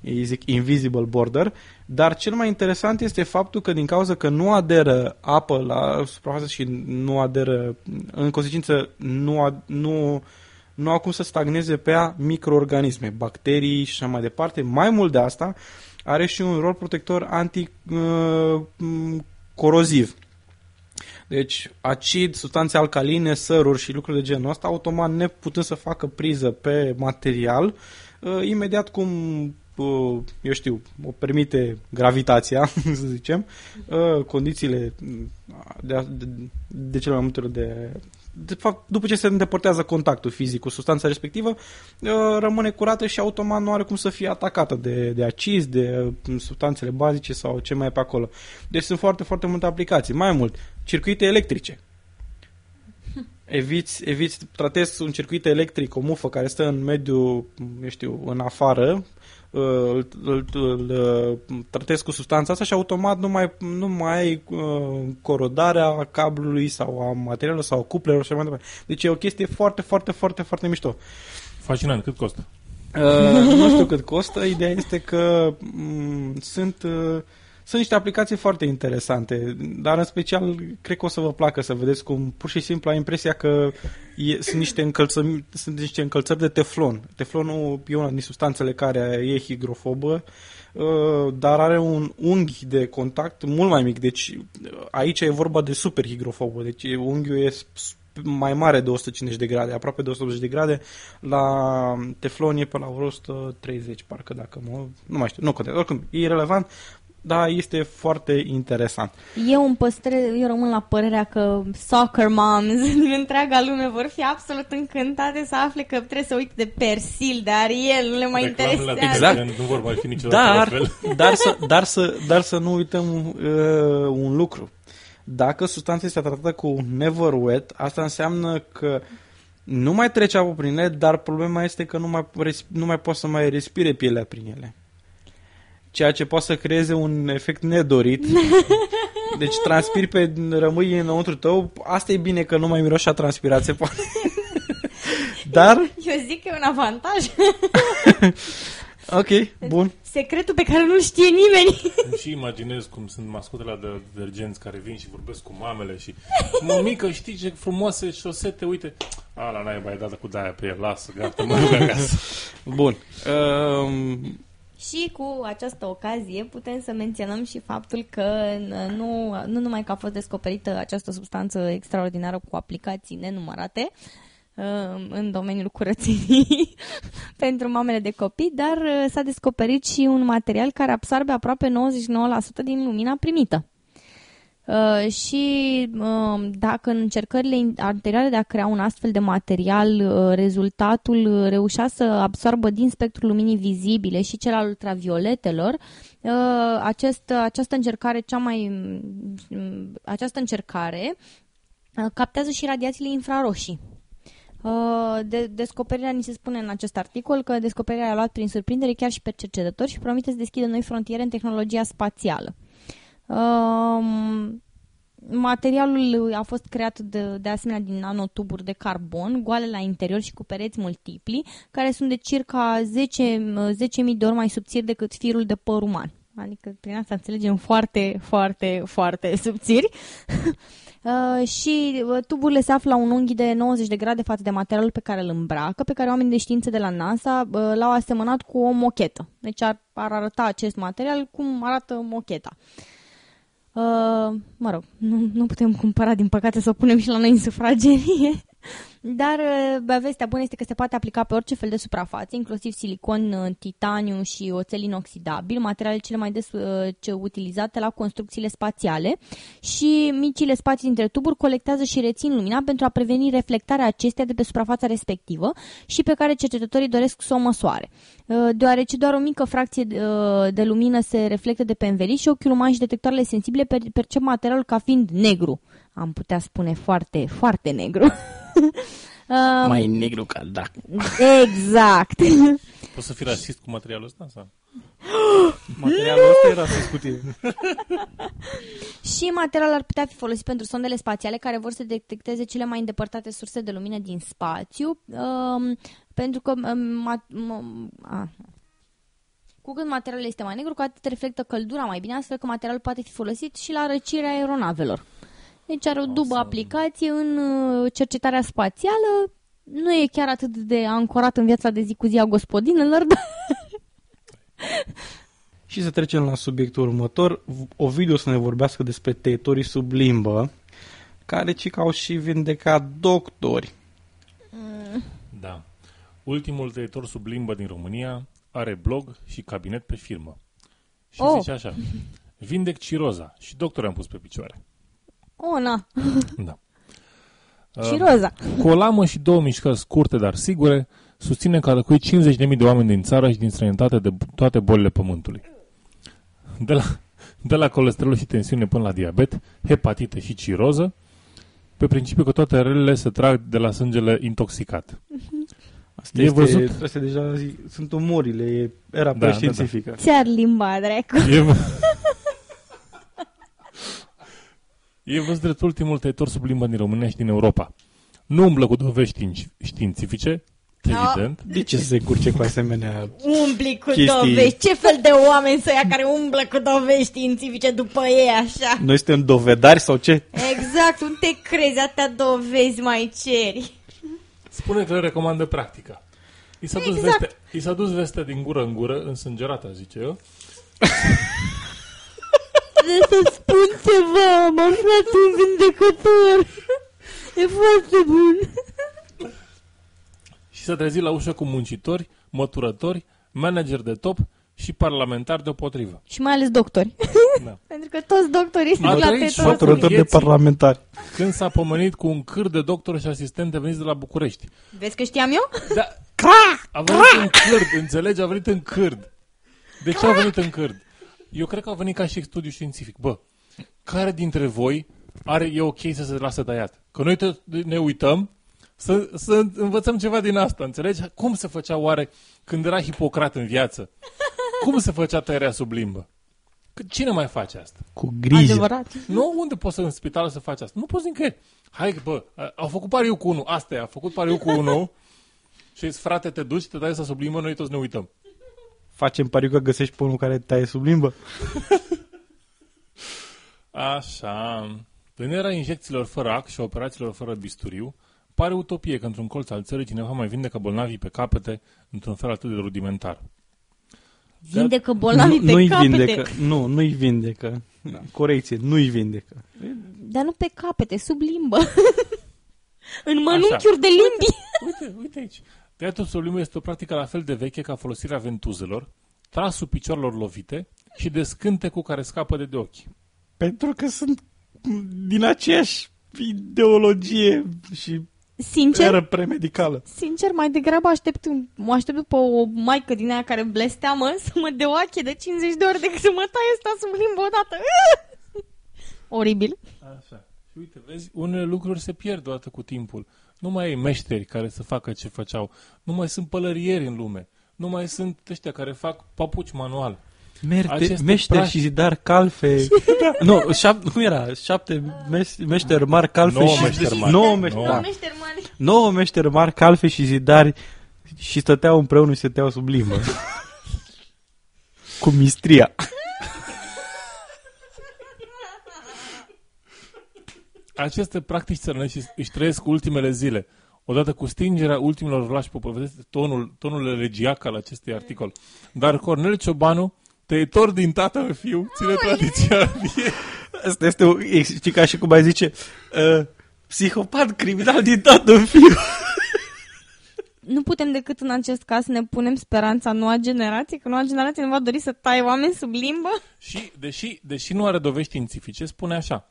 Ei zic invisible border, dar cel mai interesant este faptul că din cauza că nu aderă apă la suprafață și nu aderă, în consecință nu, a, nu nu au cum să stagneze pe a microorganisme, bacterii și așa mai departe. Mai mult de asta, are și un rol protector anticoroziv. Deci, acid, substanțe alcaline, săruri și lucruri de genul ăsta, automat neputând să facă priză pe material, uh, imediat cum uh, eu știu, o permite gravitația, să zicem, uh, condițiile de, de, de cele mai multe ori de de fapt, după ce se îndepărtează contactul fizic cu substanța respectivă, uh, rămâne curată și automat nu are cum să fie atacată de, de acizi, de uh, substanțele bazice sau ce mai e pe acolo. Deci sunt foarte, foarte multe aplicații. Mai mult, circuite electrice. Eviți, eviți, tratezi un circuit electric, o mufă care stă în mediu, eu știu, în afară, îl, îl, îl, îl tratezi cu substanța asta și automat nu mai, nu mai ai uh, corodarea cablului sau a materialului sau a cuplelor și mai departe. Deci e o chestie foarte, foarte, foarte, foarte mișto. Fascinant. Cât costă? Uh, nu știu cât costă. Ideea este că m- sunt... Uh, sunt niște aplicații foarte interesante, dar în special cred că o să vă placă să vedeți cum pur și simplu ai impresia că e, sunt, niște încălțări, sunt niște încălțări de teflon. Teflonul e una din substanțele care e higrofobă, uh, dar are un unghi de contact mult mai mic. Deci aici e vorba de super higrofobă. Deci unghiul e mai mare de 150 de grade, aproape de 180 de grade, la teflon e pe la 130, parcă dacă mă... Nu mai știu, nu contează. Oricum, e irrelevant da, este foarte interesant. Eu îmi păstrez, eu rămân la părerea că soccer moms din întreaga lume vor fi absolut încântate să afle că trebuie să uite de Persil, de Ariel, nu le mai interesează. Exact. Nu vor mai fi niciodată dar, la fel. Dar să, dar, să, dar să nu uităm uh, un lucru. Dacă substanța este tratată cu never wet, asta înseamnă că nu mai trece apă prin ele, dar problema este că nu mai, nu mai poți să mai respire pielea prin ele ceea ce poate să creeze un efect nedorit. Deci transpiri pe, rămâi înăuntru tău, asta e bine că nu mai miroșea transpirație, poate. Dar... Eu zic că e un avantaj. Ok, bun. Secretul pe care nu-l știe nimeni. Îmi și imaginez cum sunt mascotele de detergenți care vin și vorbesc cu mamele și Mămică, știi ce frumoase șosete, uite A, la naiba, ai dat cu daia pe el, lasă, gata, mă duc acasă Bun. Um, Și cu această ocazie putem să menționăm și faptul că nu, nu numai că a fost descoperită această substanță extraordinară cu aplicații nenumărate uh, în domeniul curățenii pentru mamele de copii, dar uh, s-a descoperit și un material care absorbe aproape 99% din lumina primită. Uh, și uh, dacă în încercările in- anterioare de a crea un astfel de material, uh, rezultatul uh, reușea să absorbă din spectrul luminii vizibile și cel al ultravioletelor, uh, acest, această încercare cea mai mm, această încercare uh, captează și radiațiile infraroșii. Uh, De, descoperirea, ni se spune în acest articol, că descoperirea a luat prin surprindere chiar și pe cercetători și promite să deschidă noi frontiere în tehnologia spațială. Um, materialul a fost creat de, de asemenea din nanotuburi de carbon, goale la interior și cu pereți multipli, care sunt de circa 10, 10.000 de ori mai subțiri decât firul de păr uman. Adică prin asta înțelegem foarte, foarte, foarte subțiri. Uh, și uh, tuburile se află la un unghi de 90 de grade față de materialul pe care îl îmbracă, pe care oamenii de știință de la NASA uh, l-au asemănat cu o mochetă. Deci ar, ar arăta acest material cum arată mocheta. Uh, mă rog, nu, nu putem cumpăra, din păcate, să o punem și la noi în sufragerie. Dar uh, vestea bună este că se poate aplica pe orice fel de suprafață, inclusiv silicon, uh, titaniu și oțel inoxidabil, materiale cele mai des uh, ce utilizate la construcțiile spațiale și micile spații dintre tuburi colectează și rețin lumina pentru a preveni reflectarea acesteia de pe suprafața respectivă și pe care cercetătorii doresc să o măsoare. Uh, Deoarece doar o mică fracție de, uh, de lumină se reflectă de pe înveliș și ochiul uman și detectoarele sensibile per- percep materialul ca fiind negru. Am putea spune foarte, foarte negru. Uh, mai negru ca da. Exact. Poți să fii rasist cu materialul ăsta? Sau? Materialul ăsta era să scutie. Și materialul ar putea fi folosit pentru sondele spațiale care vor să detecteze cele mai îndepărtate surse de lumină din spațiu, um, pentru că um, ma- m- a. cu cât materialul este mai negru, cu atât reflectă căldura mai bine, astfel că materialul poate fi folosit și la răcirea aeronavelor. Deci are o dubă aplicație în uh, cercetarea spațială, nu e chiar atât de ancorat în viața de zi cu zi a gospodinelor, dar Și să trecem la subiectul următor. Ovidiu o să ne vorbească despre tăietorii sub limbă, care ci că au și vindecat doctori. Da. Ultimul tăietor sub limbă din România are blog și cabinet pe firmă. Și Oh. zice așa. Vindec ciroza și doctor am pus pe picioare. O, na, Da. și roza. Cu o lamă și două mișcări scurte, dar sigure, susține că a lăcuit 50.000 de oameni din țară și din străinătate de toate bolile pământului. De la, de la colesterol și tensiune până la diabet, hepatită și ciroză, pe principiu că toate relele se trag de la sângele intoxicat. Asta E este, văzut? Astea deja zi, sunt umorile, e era Da, da, da, științifică. Ți-ar limba, dracu. E, e văzut drept ultimul tăietor sub limbă din România și din Europa. Nu umblă cu dovești știinci- științifice, evident, De ce să se curce cu asemenea... Umbli cu Chestii- dovești. Ce fel de oameni să ia care umblă cu dovești științifice după ei așa? Noi suntem dovedari sau ce? Exact, unde te crezi atâtea dovezi mai ceri? Spune că le recomandă practica. I s-a, dus Exact. veste, i s-a dus vestea din gură în gură, însângerată, zice eu. Trebuie să spun ceva, am aflat un vindecător. E foarte bun. Și s-a trezit la ușă cu muncitori, măturători, manageri de top și parlamentari deopotrivă. Și mai ales doctori. Da. Pentru că toți doctorii sunt A la trăit și tetor. faptul- Măturători de vieții. parlamentari. Când s-a pomenit cu un câr de doctori și asistente veniți de la București. Vezi că știam eu? Da, a venit în cârd, înțelegi? A venit în cârd. De ce a venit în cârd? Eu cred că a venit ca și studiu științific. Bă, care dintre voi are, e ok să se lasă tăiat? Că noi te, ne uităm să, să învățăm ceva din asta, înțelegi? Cum se făcea oare când era Hipocrat în viață? Cum se făcea tăierea sub limbă? Că cine mai face asta? Cu grijă. Adevărat. Nu, unde poți să în spital să faci asta? Nu poți nicăieri. Hai, bă, a- au făcut pariu cu unul. Asta e, a făcut pariu cu unul. și zis, frate, te duci, te dai să sublimbă, noi toți ne uităm. Facem pariu că găsești pe unul care taie sub limbă? Așa. În era injecțiilor fără ac și a operațiilor fără bisturiu, pare utopie că într-un colț al țării cineva mai vindecă bolnavii pe capete într-un fel atât de rudimentar. Vindecă bolnavii nu, pe nu-i capete. vindecă. Nu, nu-i vindecă. Da. Corecție, nu-i vindecă. Dar nu pe capete, sub limbă. în mănunchiuri de limbi. Uite, uite aici. Tăiatul sub limbă este o practică la fel de veche ca folosirea ventuzelor, trasul picioarelor lovite și de scântecul care scapă de, de ochi. Pentru că sunt din aceeași ideologie și Sincer, eră premedicală. sincer, mai degrabă aștept, un- mă aștept după o maică din aia care blesteamă să mă dea oache de 50 de ori decât să mă taie asta sub limbă odată. Oribil. Așa. Și uite, vezi, unele lucruri se pierd odată cu timpul. Nu mai ai meșteri care să facă ce făceau. Nu mai sunt pălărieri în lume. Nu mai sunt ăștia care fac papuci manual. Merte, Aceste meșter prași- și zidar calfe. nu, șap, cum era? Șapte mes, meșteri mari calfe Nouă și... meșteri mari. Nouă meșteri, Nouă. da. Meșteri mari. Nouă meșteri mari calfe și zidari și stăteau împreună și stăteau sub limbă. Cu mistria. Aceste practici țărănești își trăiesc ultimele zile. Odată cu stingerea ultimilor vlași popă, vedeți tonul, tonul elegiac al acestui articol. Dar Cornel Ciobanu, tăietor din tată în fiu, ține tradiția vie. Asta este, o, e, știi, ca și cum ai zice, uh, psihopat criminal din tată în fiu. Nu putem decât în acest caz să ne punem speranța în noua generație, că noua generație nu va dori să taie oameni sub limbă. Și, deși, deși nu are dovezi științifice, spune așa.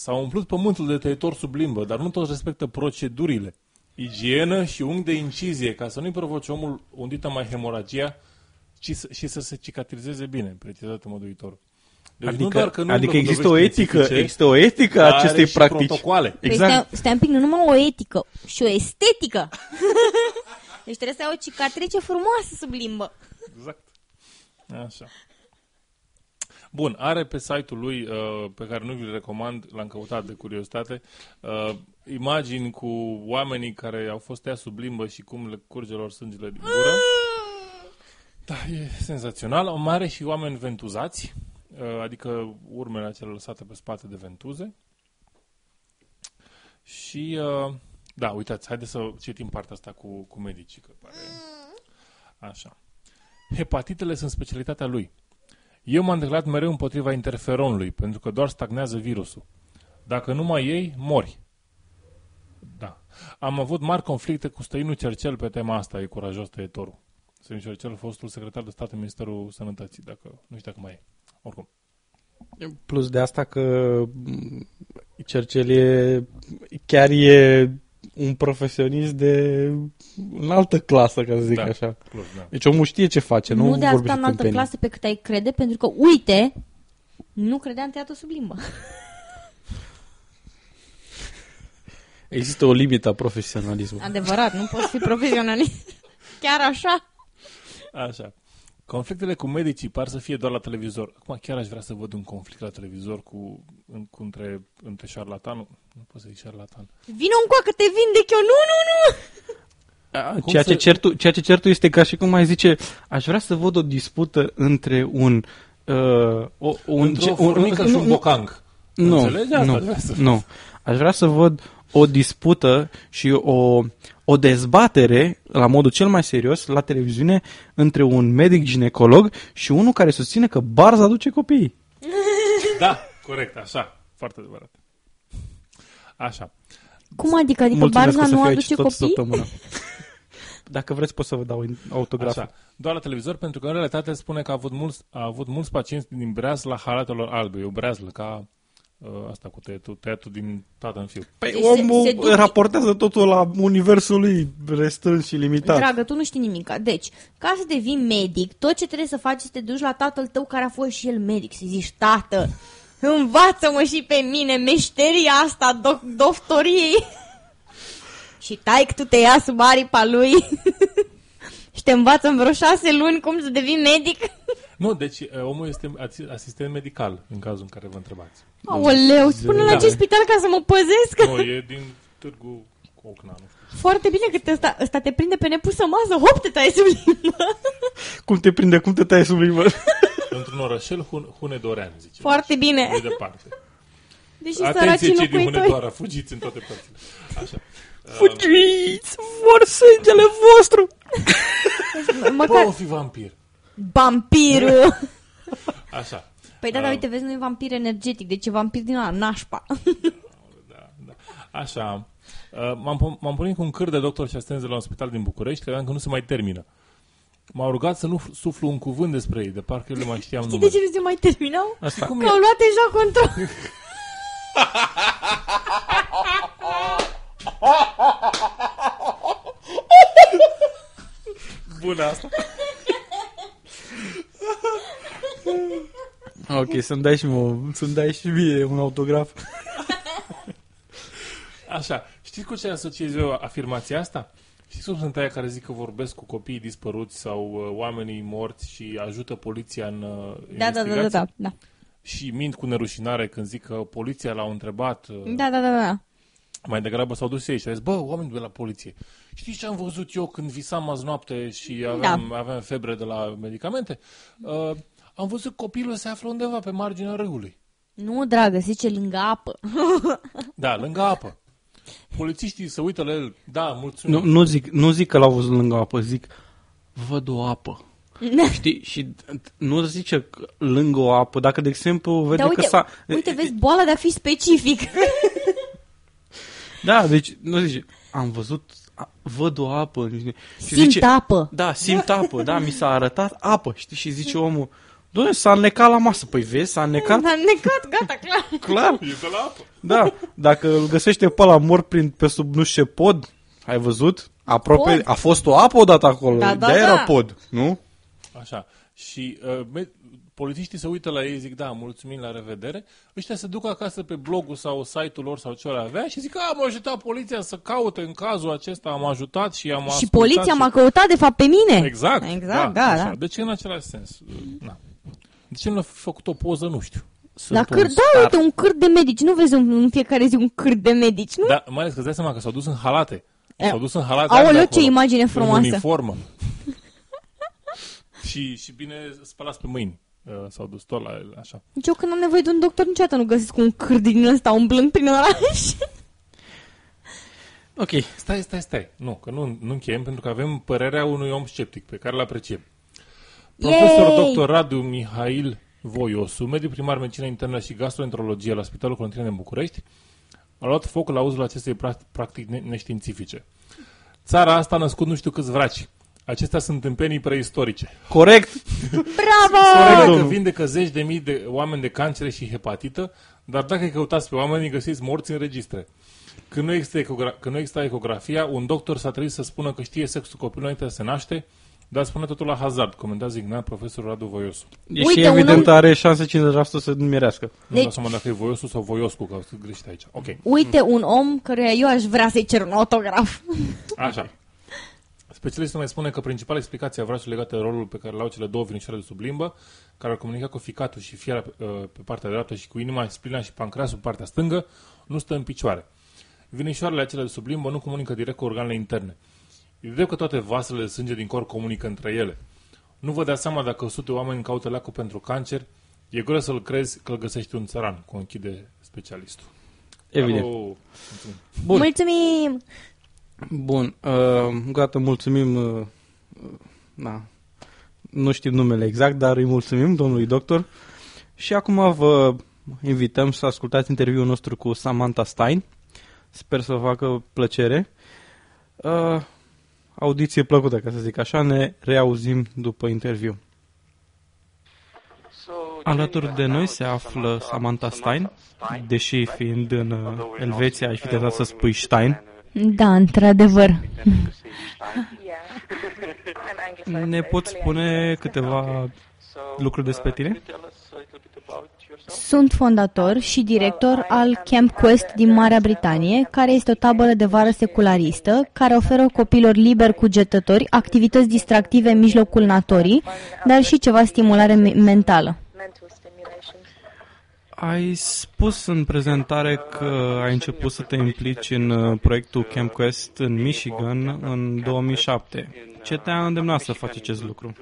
S-a umplut pământul de tăietor sub limbă, dar nu toți respectă procedurile. Igienă și unghi de incizie, ca să nu-i provoce omul undită mai hemoragia ci să, și să se cicatrizeze bine, precizează măduitorul. Deci Adică, nu doar că nu adică dă există o dovezi etică, științifice, există o etică a dar are acestei și practici. protocoale. Păi Exact. stai, stai un pic, nu numai o etică, și o estetică. deci trebuie să ai o cicatrice frumoasă sub limbă. Exact. Așa. Bun, are pe site-ul lui, uh, pe care nu vi-l recomand, l-am căutat de curiozitate, uh, imagini cu oamenii care au fost tăiați sub limbă și cum le curge lor sângele din gură. Da, e senzațional. Mai are și oameni ventuzați, uh, adică urmele acelea lăsate pe spate de ventuze. Și, uh, da, uitați, haideți să citim partea asta cu, cu medicii, că pare... Așa. Hepatitele sunt specialitatea lui. Eu m-am declarat mereu împotriva interferonului, pentru că doar stagnează virusul. Dacă nu mai iei, mori. Da. Am avut mari conflicte cu Stăinu Cercel pe tema asta, e curajos tăietorul. Stăinu Cercel, fostul secretar de stat în Ministerul Sănătății, dacă nu știu dacă mai e. Oricum. Plus de asta că m, Cercel e, chiar e un profesionist de în altă clasă, ca să zic Da. așa. Plus, da. Deci omul știe ce face, nu, Nu, de vorbește asta în altă tâmpenii. clasă pe cât ai crede, pentru că, uite, nu credeam tăiatul sub limbă. Există o limită a profesionalismului. Adevărat, nu poți fi profesionalist. Chiar așa? Așa. Conflictele cu medicii par să fie doar la televizor. Acum chiar aș vrea să văd un conflict la televizor cu, în, cu între, între șarlatanul. Nu pot să zic șarlatan. Vino încoa că te vindec eu. Nu, nu, nu! A, Cum Ceea, să- ce cer tu, ceea ce cer tu este ca și cum mai zice, aș vrea să văd o dispută între un... Uh, o, un Între o un- furnică și un bocang. Nu, Înțelegi? Asta nu, aș vrea să- nu. Aș vrea să văd o dispută și o, o dezbatere, la modul cel mai serios, la televiziune, între un medic ginecolog și unul care susține că barza aduce copiii. Da, corect, așa. Foarte adevărat. Așa. Cum adică? Adică Mulțumesc Barza că o să nu fiu aici aduce tot copii? săptămâna. Dacă vreți pot să vă dau autograf. Așa. Doar la televizor, pentru că în realitate spune că a avut mulți, a avut mulți pacienți din breazlă halatelor albe. E o breazlă, ca uh, asta cu tăiatul, tăiatul din tată în fiu. Păi Deci se- omul se duc- raportează totul la universul lui restrâns și limitat. Dragă, tu nu știi nimic. Deci, ca să devii medic, tot ce trebuie să faci este să te duci la tatăl tău care a fost și el medic, să zici, tată, învață-mă și pe mine meșteria asta, doc- doctoriei. și tai tu te ia sub aripa lui și te învață în vreo șase luni cum să devii medic. Nu, deci uh, omul este asi- asistent medical, în cazul în care vă întrebați. Aoleu, spune la Da. ce spital ca să mă păzesc. Nu, e din Târgu Ocna, nu știu. Foarte bine că ăsta, ăsta te prinde pe nepusă masă, hop, te taie sub limbă. Cum te prinde, cum te taie sub limbă? Într-un orășel hun, hunedorean, zice. Foarte bine. Mai departe. Deși Atenție săracii cei din locuitori. Hunedoara, fugiți în toate părțile. Așa. Fugiți! Vor sângele vostru! Măcar Bă, o fi vampir. Vampirul. Așa. Păi da, dar Ah. uite, vezi, nu e vampir energetic, deci e vampir din ăla, nașpa. Da, da. Așa. Uh, M-am, pom- m-am pornit cu un câr de doctor și asistenți de la un spital din București, credeam că nu se mai termină. M-au rugat să nu f- suflu un cuvânt despre ei, de parcă eu le mai știam Știi de numele. ce nu se mai terminau? Asta. Cum Că e? au luat deja control. Bună asta. Ok, să-mi dai și, mă, să-mi dai și mie un autograf. Așa. Știți cu ce asociez eu afirmația asta? Știți cum sunt aia care zic că vorbesc cu copiii dispăruți sau uh, oamenii morți și ajută poliția în uh, Da, da, da, da, investigații? da, da. Și mint cu nerușinare când zic că poliția l-au întrebat uh, Da, da, da, da. Mai degrabă s-au dus ei și au zis, bă, oameni de la poliție, știți ce am văzut eu când visam azi noapte și aveam, da. aveam febre de la medicamente? Uh, am văzut copilul se află undeva pe marginea râului. Nu, dragă, se zice lângă apă. Da, lângă apă. Polițiștii se uită la el, da, mulțumim. Nu, nu, zic, nu zic că l-au văzut lângă apă, zic văd o apă. Știi? Și nu zice că lângă o apă, dacă de exemplu vede Dar uite, că s-a... uite, vezi, boala de a fi specific. Da, deci nu zice, am văzut, a, văd o apă. Și Simt zice, apă. Da, simt apă, da, mi s-a arătat apă, știi? Și zice omul, doamne, s-a înnecat la masă. Păi vezi, s-a înnecat? S-a necat, gata, clar. Clar. E de la apă. Da, dacă îl găsește pe ăla mort prin, pe sub nu știu ce pod, ai văzut? Aproape, Pod. a fost o apă odată acolo, Da, da, de era da. pod, nu? Așa. Și uh, me- polițiștii se uită la ei, zic, da, mulțumim, la revedere. Ăștia se duc acasă pe blogul sau site-ul lor sau ce ori avea și zic, a, am ajutat poliția să caute în cazul acesta, am ajutat și am Și ascultat poliția m-a căutat, de fapt, pe mine. Exact, Exact, da, da, așa. da. De ce în același sens? Na. De ce nu a făcut o poză, nu știu. Sunt La un câr, da, star. uite, un câr de medici. Nu vezi în, în fiecare zi un câr de medici, nu? Da, mai ales că îți dai seama că s-au dus în halate. E, S-au dus în halate. aoleu, albe ce acolo, imagine În frumoasă. uniformă. și, și bine spălați pe mâini. Uh, S-au dus tot la el, așa. Deci eu când am nevoie de un doctor, niciodată nu găsesc un câr din ăsta umblând prin oraș. Ok, Stai, stai, stai. Nu, că nu, nu încheiem pentru că avem părerea unui om sceptic pe care îl apreciem. Profesor Yay! dr. Radu Mihail Voiosu, mediu primar medicină internă și gastroenterologie la Spitalul Contin în București, a luat focul la uzul acestei pra- practic ne- neștiințifice. Țara asta a născut nu știu câți vraci. Acestea sunt tâmpenii preistorice. corect. Bravo! Pare că domnul. vindecă zeci de mii de oameni de cancere și hepatită, dar dacă îi căutați pe oameni, îi găsiți morți în registre. Când nu, există ecogra- când nu exista ecografia, un doctor s-a trebuit să spună că știe sexul copilului înainte să se naște, dar spune totul la hazard, comentează ignat profesorul Radu Voiosu. E și Uite, un evident om- are șanse 50% să nu mirească. Nu Deci- dau seama dacă e Voiosu sau Voioscu, că au scris greșit aici. Ok, Uite, un om căruia eu aș vrea să-i cer un autograf. așa. Specialistul mai spune că principala explicație a vraciului legată de rolul pe care l-au cele două vinișoare de sub limbă, care ar comunica cu ficatul și fiera pe, uh, pe partea dreaptă și cu inima, splina și pancreasul pe partea stângă, nu stă în picioare. Vinișoarele acelea de sub limbă nu comunică direct cu organele interne. E drept că toate vasele de sânge din corp comunică între ele. Nu vă dați seama dacă 100 oameni caută lacul pentru cancer, e greu să-l crezi că îl găsești un țăran, conchide specialistul. Evident. Bravo! Mulțumim. Bun. Mulțumim! Bun, uh, gata, mulțumim. Uh, uh, na, nu știm numele exact, dar îi mulțumim domnului doctor. Și acum vă invităm să ascultați interviul nostru cu Samantha Stein. Sper să vă facă plăcere. Uh, audiție plăcută, ca să zic așa. Ne reauzim după interviu. Alături de noi se află Samantha Stein, deși fiind în uh, Elveția, aș fi tentat să spui Stein. Da, într-adevăr. Ne poți spune câteva lucruri despre tine? Sunt fondator și director al Camp Quest din Marea Britanie, care este o tabără de vară secularistă care oferă copilor liberi cugetători activități distractive în mijlocul naturii, dar și ceva stimulare me- mentală. Ai spus în prezentare că ai început să te implici în uh, proiectul Camp Quest în Michigan în 2007. Ce te-a îndemnat să faci acest lucru?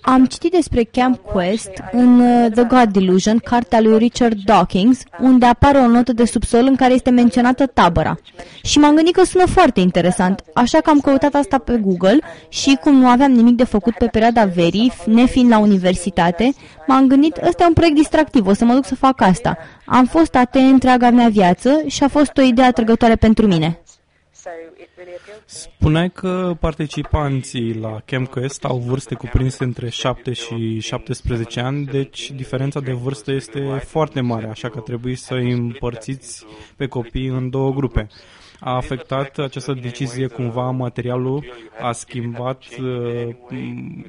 Am citit despre Camp Quest în uh, The God Delusion, cartea lui Richard Dawkins, unde apare o notă de subsol în care este menționată tabăra. Și m-am gândit că sună foarte interesant, așa că am căutat asta pe Google și cum nu aveam nimic de făcut pe perioada verii, nefiind la universitate, m-am gândit, ăsta e un proiect distractiv, o să mă duc să fac asta. Am fost atent întreaga mea viață și a fost o idee atrăgătoare pentru mine. Spuneai că participanții la CampQuest au vârste cuprinse între 7 și 17 ani, deci diferența de vârstă este foarte mare, așa că trebuie să îi împărțiți pe copii în două grupe. A afectat această decizie cumva materialul? A schimbat, uh,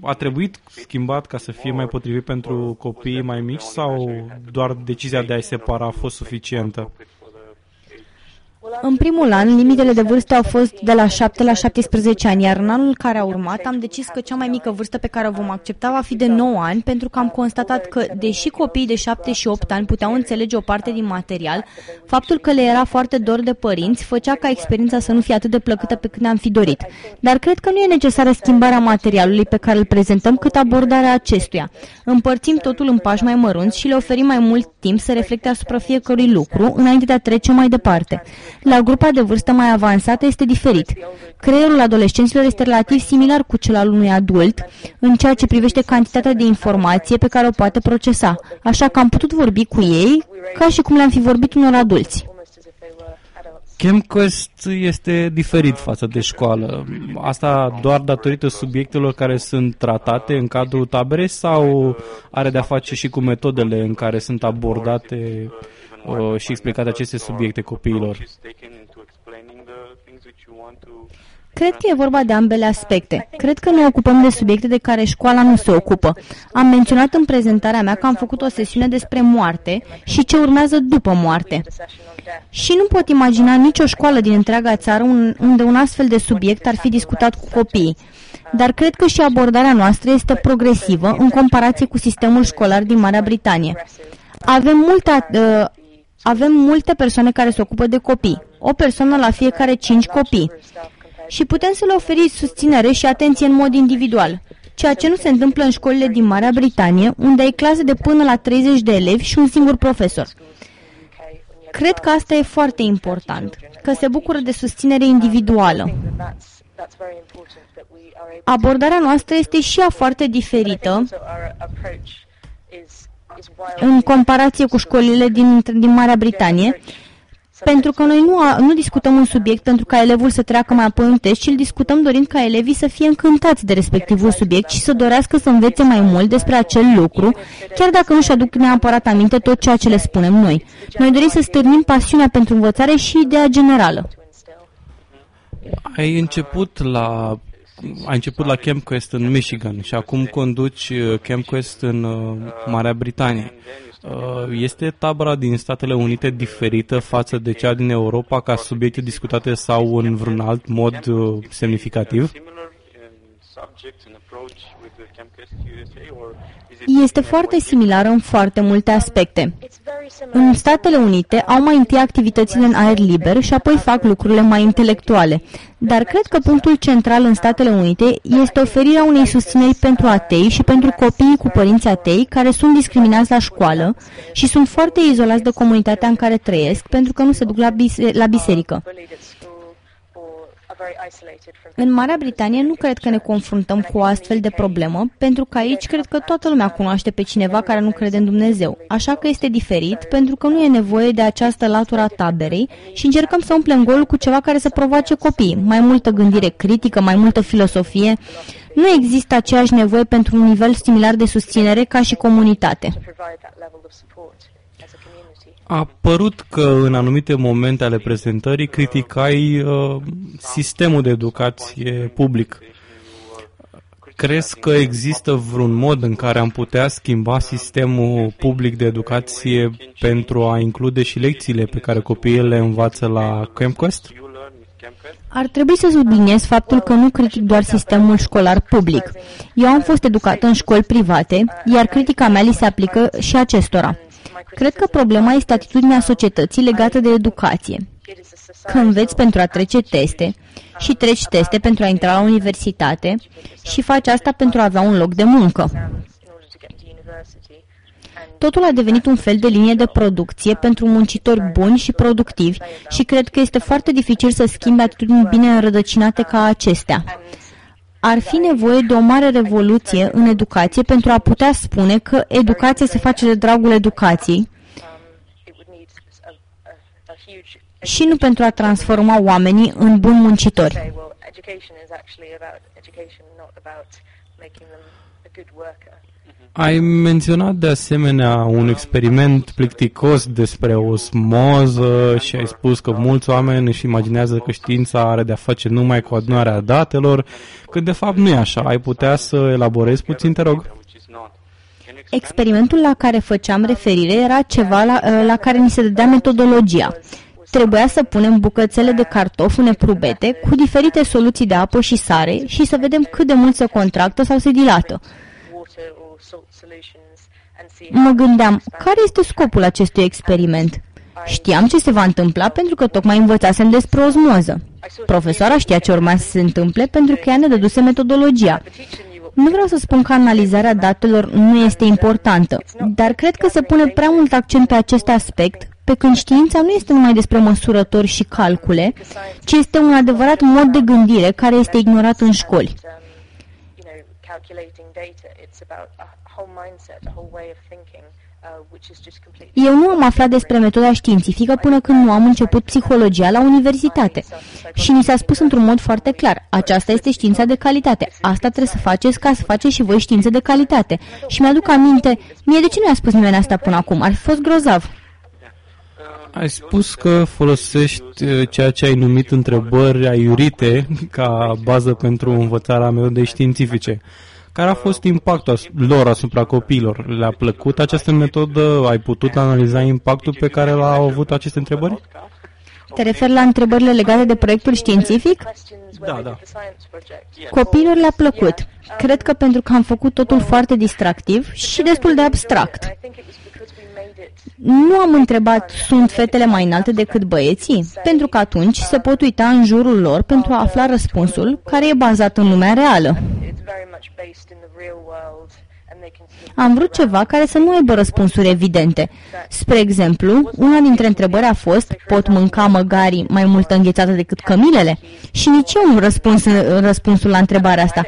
a trebuit schimbat ca să fie mai potrivit pentru copii mai mici sau doar decizia de a-i separa a fost suficientă? În primul an, limitele de vârstă au fost de la 7 la 17 ani, iar în anul care a urmat am decis că cea mai mică vârstă pe care o vom accepta va fi de 9 ani, pentru că am constatat că, deși copiii de 7 și 8 ani puteau înțelege o parte din material, faptul că le era foarte dor de părinți făcea ca experiența să nu fie atât de plăcută pe cât ne-am fi dorit. Dar cred că nu e necesară schimbarea materialului pe care îl prezentăm, cât abordarea acestuia. Împărțim totul în pași mai mărunți și le oferim mai mult timp să reflecte asupra fiecărui lucru, înainte de a trece mai departe. La grupa de vârstă mai avansată este diferit. Creierul adolescenților este relativ similar cu cel al unui adult în ceea ce privește cantitatea de informație pe care o poate procesa, așa că am putut vorbi cu ei ca și cum le-am fi vorbit unor adulți. ChemQuest este diferit față de școală. Asta doar datorită subiectelor care sunt tratate în cadrul taberei sau are de-a face și cu metodele în care sunt abordate uh, și explicate aceste subiecte copiilor. Cred că e vorba de ambele aspecte. Cred că ne ocupăm de subiecte de care școala nu se ocupă. Am menționat în prezentarea mea că am făcut o sesiune despre moarte și ce urmează după moarte. Și nu pot imagina nicio școală din întreaga țară unde un astfel de subiect ar fi discutat cu copiii. Dar cred că și abordarea noastră este progresivă în comparație cu sistemul școlar din Marea Britanie. Avem multe, uh, avem multe persoane care se ocupă de copii, o persoană la fiecare cinci copii. Și putem să le oferi susținere și atenție în mod individual, ceea ce nu se întâmplă în școlile din Marea Britanie, unde ai clase de până la 30 de elevi și un singur profesor. Cred că asta e foarte important, că se bucură de susținere individuală. Abordarea noastră este și ea foarte diferită în comparație cu școlile din, din Marea Britanie, pentru că noi nu, nu discutăm un subiect pentru ca elevul să treacă mai apoi un test, ci îl discutăm dorind ca elevii să fie încântați de respectivul subiect și să dorească să învețe mai mult despre acel lucru, chiar dacă nu-și aduc neapărat aminte tot ceea ce le spunem noi. Noi dorim să stârnim pasiunea pentru învățare și ideea generală. Ai început la ai început la CampQuest în Michigan și acum conduci uh, CampQuest în uh, Marea Britanie. Uh, este tabăra din Statele Unite diferită față de cea din Europa ca subiecte discutate sau în vreun alt mod semnificativ? Este foarte similară în foarte multe aspecte. În Statele Unite au mai întâi activitățile în aer liber și apoi fac lucrurile mai intelectuale. Dar cred că punctul central în Statele Unite este oferirea unei susțineri pentru atei și pentru copiii cu părinți atei care sunt discriminați la școală și sunt foarte izolați de comunitatea în care trăiesc pentru că nu se duc la, bise- la biserică. În Marea Britanie nu cred că ne confruntăm cu o astfel de problemă, pentru că aici cred că toată lumea cunoaște pe cineva care nu crede în Dumnezeu. Așa că este diferit, pentru că nu e nevoie de această latura taberei și încercăm să umplem golul cu ceva care să provoace copii. Mai multă gândire critică, mai multă filosofie. Nu există aceeași nevoie pentru un nivel similar de susținere ca și comunitate. A părut că în anumite momente ale prezentării criticai uh, sistemul de educație public. Crezi că există vreun mod în care am putea schimba sistemul public de educație pentru a include și lecțiile pe care copiii le învață la CampQuest? Ar trebui să subliniez faptul că nu critic doar sistemul școlar public. Eu am fost educată în școli private, iar critica mea li se aplică și acestora. Cred că problema este atitudinea societății legată de educație. Că înveți pentru a trece teste și treci teste pentru a intra la universitate și faci asta pentru a avea un loc de muncă. Totul a devenit un fel de linie de producție pentru muncitori buni și productivi și cred că este foarte dificil să schimbi atitudini bine înrădăcinate ca acestea. Ar fi nevoie de o mare revoluție în educație pentru a putea spune că educația se face de dragul educației și nu pentru a transforma oamenii în buni muncitori. Ai menționat de asemenea un experiment plicticos despre osmoză și ai spus că mulți oameni își imaginează că știința are de-a face numai cu adunarea datelor, când de fapt nu e așa. Ai putea să elaborezi puțin, te rog? Experimentul la care făceam referire era ceva la, la care ni se dădea metodologia. Trebuia să punem bucățele de cartof în eprubete cu diferite soluții de apă și sare și să vedem cât de mult se contractă sau se dilată. Mă gândeam, care este scopul acestui experiment? Știam ce se va întâmpla pentru că tocmai învățasem despre osmoză. Profesoara știa ce urma să se întâmple pentru că ea ne dăduse metodologia. Nu vreau să spun că analizarea datelor nu este importantă, dar cred că se pune prea mult accent pe acest aspect, pe când știința nu este numai despre măsurători și calcule, ci este un adevărat mod de gândire care este ignorat în școli. Eu nu am aflat despre metoda științifică până când nu am început psihologia la universitate. Și ni s-a spus într-un mod foarte clar, aceasta este știința de calitate. Asta trebuie să faceți ca să faceți și voi știință de calitate. Și mi-aduc aminte, mie de ce nu i-a spus nimeni asta până acum? Ar fi fost grozav. Ai spus că folosești uh, ceea ce ai numit întrebări aiurite ca bază pentru învățarea metodei științifice. Care a fost impactul lor asupra copiilor? Le-a plăcut această metodă? Ai putut analiza impactul pe care l-au avut aceste întrebări? Te referi la întrebările legate de proiectul științific? Da, da. Copiilor le-a plăcut. Cred că pentru că am făcut totul foarte distractiv și destul de abstract. Nu am întrebat, sunt fetele mai înalte decât băieții? Pentru că atunci se pot uita în jurul lor pentru a afla răspunsul, care e bazat în lumea reală. Am vrut ceva care să nu aibă răspunsuri evidente. Spre exemplu, una dintre întrebări a fost, pot mânca măgarii mai multă înghețată decât cămilele? Și nici eu nu răspuns răspunsul la întrebarea asta.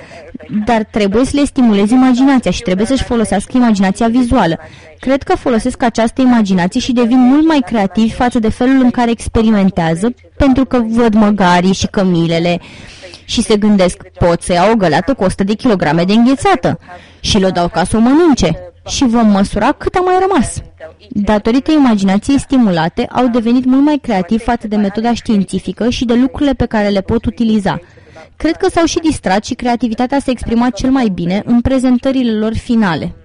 Dar trebuie să le stimulezi imaginația și trebuie să-și folosească imaginația vizuală. Cred că folosesc această imaginație și devin mult mai creativi față de felul în care experimentează, pentru că văd măgarii și cămilele și se gândesc, pot să iau o găleată cu 100 de kilograme de înghețată și le dau ca să o mănânce și vom măsura cât a mai rămas. Datorită imaginației stimulate, au devenit mult mai creativi față de metoda științifică și de lucrurile pe care le pot utiliza. Cred că s-au și distrat și creativitatea s-a exprimat cel mai bine în prezentările lor finale.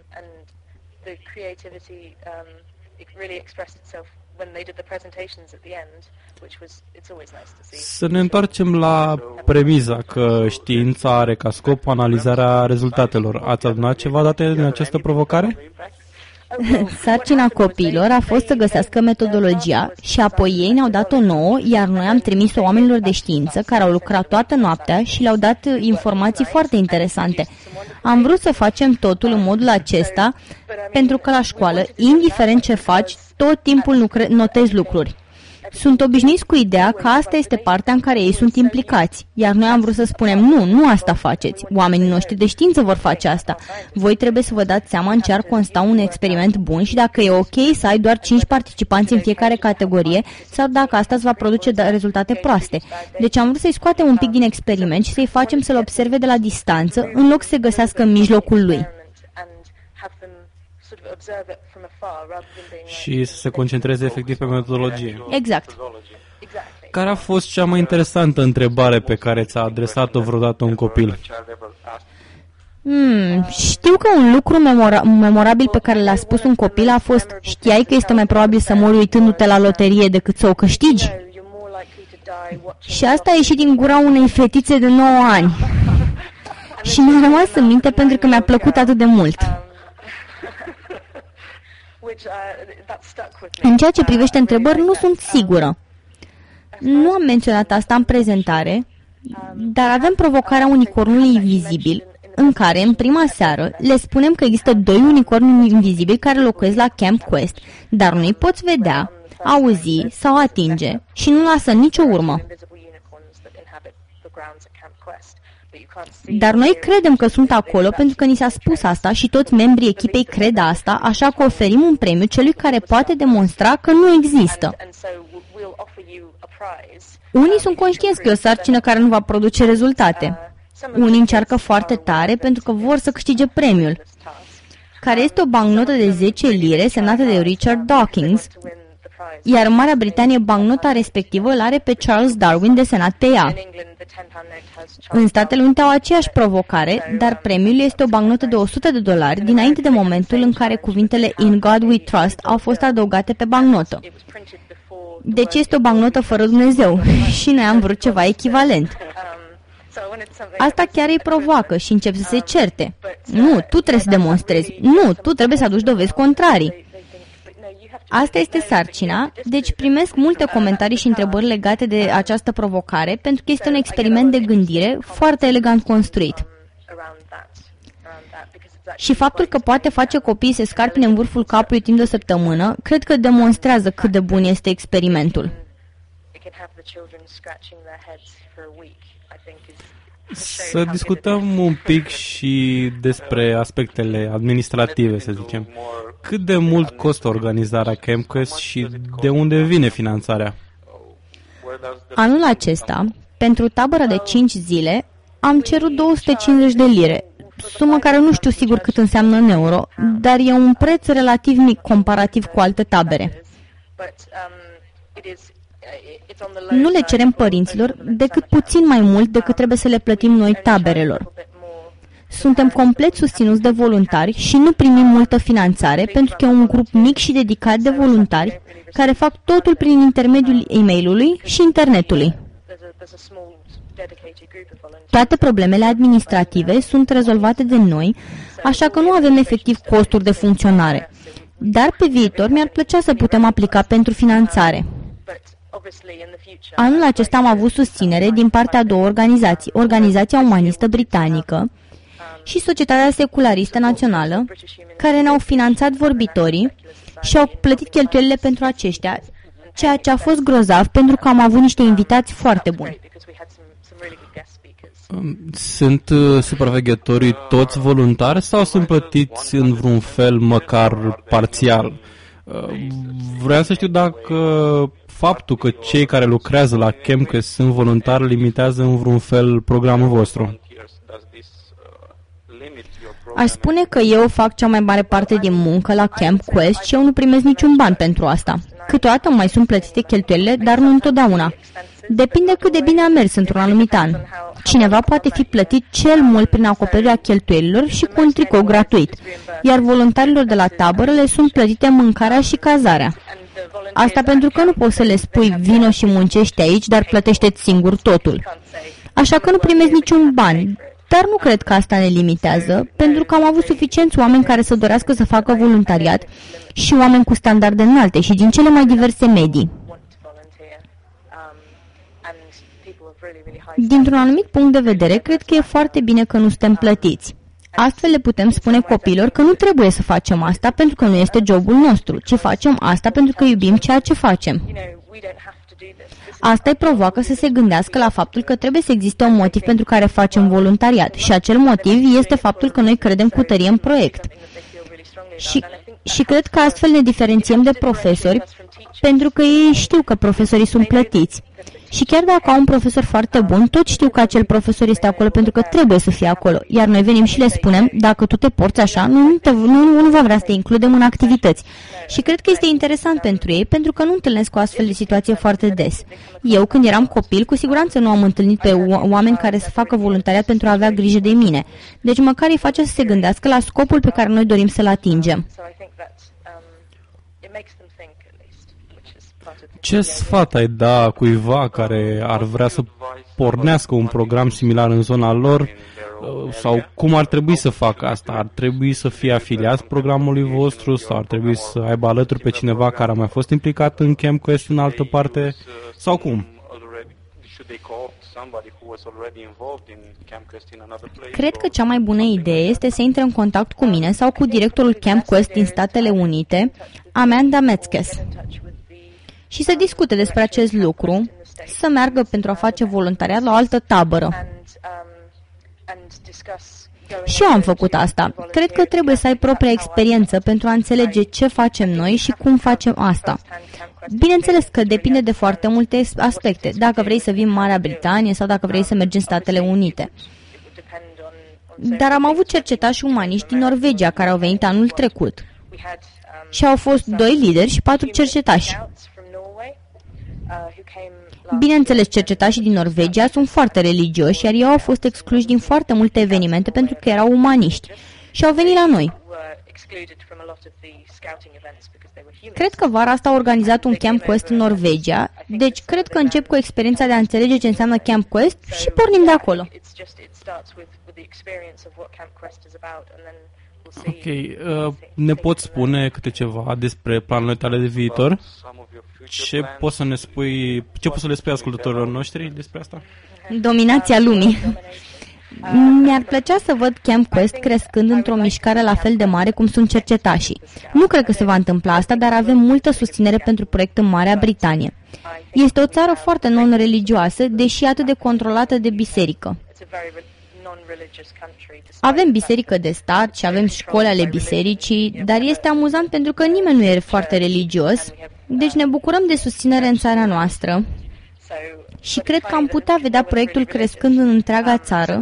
Să ne întoarcem la premiza că știința are ca scop analizarea rezultatelor. Ați adunat ceva date din această provocare? Sarcina copiilor a fost să găsească metodologia și apoi ei ne-au dat-o nouă, iar noi am trimis-o oamenilor de știință care au lucrat toată noaptea și le-au dat informații foarte interesante. Am vrut să facem totul în modul acesta pentru că la școală, indiferent ce faci, tot timpul notezi lucruri. Sunt obișnuiți cu ideea că asta este partea în care ei sunt implicați, iar noi am vrut să spunem nu, nu asta faceți. Oamenii noștri de știință vor face asta. Voi trebuie să vă dați seama în ce ar consta un experiment bun și dacă e ok să ai doar 5 participanți în fiecare categorie sau dacă asta îți va produce da, rezultate proaste. Deci am vrut să-i scoatem un pic din experiment și să-i facem să-l observe de la distanță în loc să se găsească în mijlocul lui și să se concentreze efectiv pe metodologie. Exact. Care a fost cea mai interesantă întrebare pe care ți-a adresat-o vreodată un copil? Hmm, știu că un lucru memora- memorabil pe care l-a spus un copil a fost Știai că este mai probabil să mori uitându-te la loterie decât să o câștigi? Și asta a ieșit din gura unei fetițe de 9 ani. Și mi-a rămas în minte pentru că mi-a plăcut atât de mult. În ceea ce privește întrebări, nu sunt sigură. Nu am menționat asta în prezentare, dar avem provocarea unicornului invizibil, în care, în prima seară, le spunem că există doi unicorni invizibili care locuiesc la Camp Quest, dar nu-i poți vedea, auzi sau atinge și nu lasă nicio urmă. Dar noi credem că sunt acolo pentru că ni s-a spus asta și toți membrii echipei cred asta, așa că oferim un premiu celui care poate demonstra că nu există. Unii sunt conștienți că e o sarcină care nu va produce rezultate. Unii încearcă foarte tare pentru că vor să câștige premiul, care este o bancnotă de 10 lire semnată de Richard Dawkins, iar în Marea Britanie bancnota respectivă îl are pe Charles Darwin desenat pe ea. În Statele Unite au aceeași provocare, dar premiul este o bancnotă de 100 de dolari dinainte de momentul în care cuvintele In God We Trust au fost adăugate pe bancnotă. Deci este o bancnotă fără Dumnezeu și noi am vrut ceva echivalent. Asta chiar îi provoacă și încep să se certe. Nu, tu trebuie să demonstrezi. Nu, tu trebuie să aduci dovezi contrarii. Asta este sarcina, deci primesc multe comentarii și întrebări legate de această provocare, pentru că este un experiment de gândire foarte elegant construit. Și faptul că poate face copiii să scarpine în vârful capului timp de o săptămână, cred că demonstrează cât de bun este experimentul. Să discutăm un pic și despre aspectele administrative, să zicem. Cât de mult costă organizarea CampQuest și de unde vine finanțarea? Anul acesta, pentru tabăra de 5 zile, am cerut 250 de lire, sumă care nu știu sigur cât înseamnă în euro, dar e un preț relativ mic comparativ cu alte tabere. Nu le cerem părinților decât puțin mai mult decât trebuie să le plătim noi taberelor. Suntem complet susținuți de voluntari și nu primim multă finanțare pentru că e un grup mic și dedicat de voluntari care fac totul prin intermediul e mail și internetului. Toate problemele administrative sunt rezolvate de noi, așa că nu avem efectiv costuri de funcționare. Dar pe viitor mi-ar plăcea să putem aplica pentru finanțare. Anul acesta am avut susținere din partea a două organizații, Organizația Umanistă Britanică și Societatea Secularistă Națională, care ne-au finanțat vorbitorii și au plătit cheltuielile pentru aceștia, ceea ce a fost grozav pentru că am avut niște invitați foarte buni. Sunt uh, supraveghetorii toți voluntari sau sunt plătiți în vreun fel, măcar parțial? Uh, vreau să știu dacă faptul că cei care lucrează la ChemCast sunt voluntari limitează în vreun fel programul vostru. Aș spune că eu fac cea mai mare parte din muncă la Camp Quest și eu nu primesc niciun ban pentru asta. Câteodată mai sunt plătite cheltuielile, dar nu întotdeauna. Depinde cât de bine a mers într-un anumit an. Cineva poate fi plătit cel mult prin acoperirea cheltuielilor și cu un tricou gratuit, iar voluntarilor de la tabără le sunt plătite mâncarea și cazarea. Asta pentru că nu poți să le spui vino și muncești aici, dar plătește-ți singur totul. Așa că nu primești niciun ban, dar nu cred că asta ne limitează, pentru că am avut suficienți oameni care să dorească să facă voluntariat și oameni cu standarde înalte și din cele mai diverse medii. Dintr-un anumit punct de vedere, cred că e foarte bine că nu suntem plătiți. Astfel le putem spune copilor că nu trebuie să facem asta pentru că nu este jobul nostru, ci facem asta pentru că iubim ceea ce facem. Asta îi provoacă să se gândească la faptul că trebuie să existe un motiv pentru care facem voluntariat și acel motiv este faptul că noi credem cu tărie în proiect. Și, și cred că astfel ne diferențiem de profesori pentru că ei știu că profesorii sunt plătiți. Și chiar dacă au un profesor foarte bun, tot știu că acel profesor este acolo pentru că trebuie să fie acolo. Iar noi venim și le spunem, dacă tu te porți așa, nu, te, nu, nu va vrea să te includem în activități. Și cred că este interesant pentru ei, pentru că nu întâlnesc o astfel de situație foarte des. Eu, când eram copil, cu siguranță nu am întâlnit pe oameni care să facă voluntariat pentru a avea grijă de mine. Deci măcar îi face să se gândească la scopul pe care noi dorim să-l atingem. Ce sfat ai da cuiva care ar vrea să pornească un program similar în zona lor uh, sau cum ar trebui să facă asta? Ar trebui să fie afiliați programului vostru sau ar trebui să aibă alături pe cineva care a mai fost implicat în Camp Quest în altă parte sau cum? Cred că cea mai bună idee este să intre în contact cu mine sau cu directorul Camp Quest din Statele Unite, Amanda Metzkes, și să discute despre acest lucru, să meargă pentru a face voluntariat la o altă tabără. Și eu am făcut asta. Cred că trebuie să ai propria experiență pentru a înțelege ce facem noi și cum facem asta. Bineînțeles că depinde de foarte multe aspecte, dacă vrei să vii în Marea Britanie sau dacă vrei să mergi în Statele Unite. Dar am avut cercetași umaniști din Norvegia care au venit anul trecut. Și au fost doi lideri și patru cercetași. Bineînțeles, cercetașii din Norvegia sunt foarte religioși, iar ei au fost excluși din foarte multe evenimente pentru că erau umaniști și au venit la noi. Cred că vara asta a organizat un Camp Quest în Norvegia, deci cred că încep cu experiența de a înțelege ce înseamnă Camp Quest și pornim de acolo. Ok, uh, ne poți spune câte ceva despre planurile tale de viitor? Ce poți să ne spui, ce poți să le spui ascultătorilor noștri despre asta? Dominația lumii. Mi-ar plăcea să văd Camp Quest crescând într-o mișcare la fel de mare cum sunt cercetașii. Nu cred că se va întâmpla asta, dar avem multă susținere pentru proiect în Marea Britanie. Este o țară foarte non-religioasă, deși atât de controlată de biserică. Avem biserică de stat și avem școli ale bisericii, dar este amuzant pentru că nimeni nu e foarte religios, deci ne bucurăm de susținere în țara noastră. Și cred că am putea vedea proiectul crescând în întreaga țară.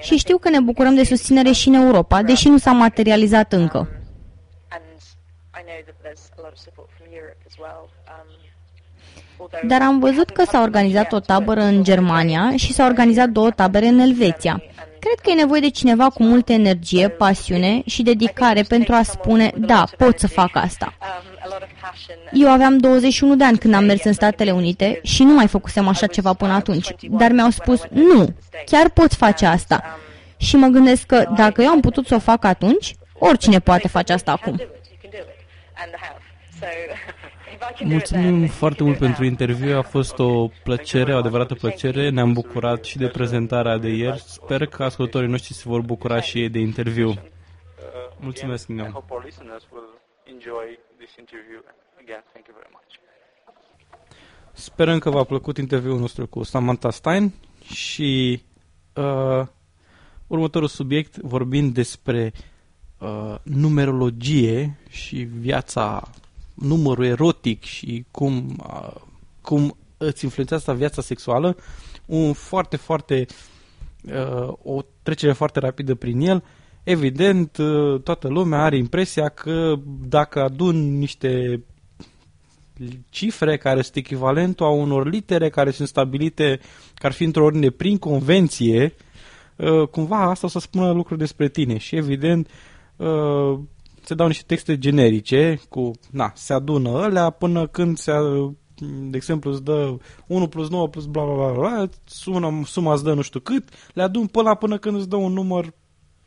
și știu că ne bucurăm de susținere și în Europa, deși nu s-a materializat încă. Dar am văzut că s-a organizat o tabără în Germania și s-au organizat două tabere în Elveția. Cred că e nevoie de cineva cu multă energie, pasiune și dedicare pentru a spune, da, pot să fac asta. Eu aveam 21 de ani când am mers în Statele Unite și nu mai făcusem așa ceva până atunci, dar mi-au spus, nu, chiar poți face asta. Și mă gândesc că dacă eu am putut să o fac atunci, oricine poate face asta acum. Mulțumim foarte mult pentru interviu, a fost o plăcere, o adevărată plăcere. Ne-am bucurat și de prezentarea de ieri. Sper că ascultătorii noștri se vor bucura și ei de interviu. Mulțumesc, Neon. Sperăm că v-a plăcut interviul nostru cu Samantha Stein și uh, următorul subiect vorbind despre uh, numerologie și viața numărul erotic și cum, cum îți influențează viața sexuală, un foarte, foarte o trecere foarte rapidă prin el. Evident, toată lumea are impresia că dacă adun niște cifre care sunt echivalentul a unor litere care sunt stabilite, că ar fi într-o ordine prin convenție, cumva asta o să spună lucruri despre tine și evident se dau niște texte generice cu, na, se adună alea până când se, de exemplu, îți dă 1 plus 9 plus bla bla bla, bla suma, suma îți dă nu știu cât, le adun până, până când îți dă un număr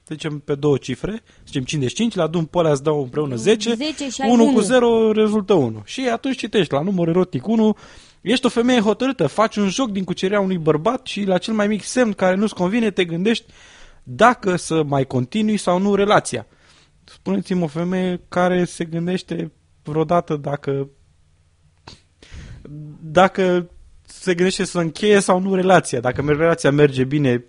zicem pe două cifre, zicem 55, le adun pe alea îți dau împreună 10, 10 și 1 cu 0 rezultă 1. Și atunci citești la număr erotic 1, ești o femeie hotărâtă, faci un joc din cucerea unui bărbat și la cel mai mic semn care nu-ți convine te gândești dacă să mai continui sau nu relația. Spuneți-mi o femeie care se gândește vreodată dacă dacă se gândește să încheie sau nu relația. Dacă relația merge bine,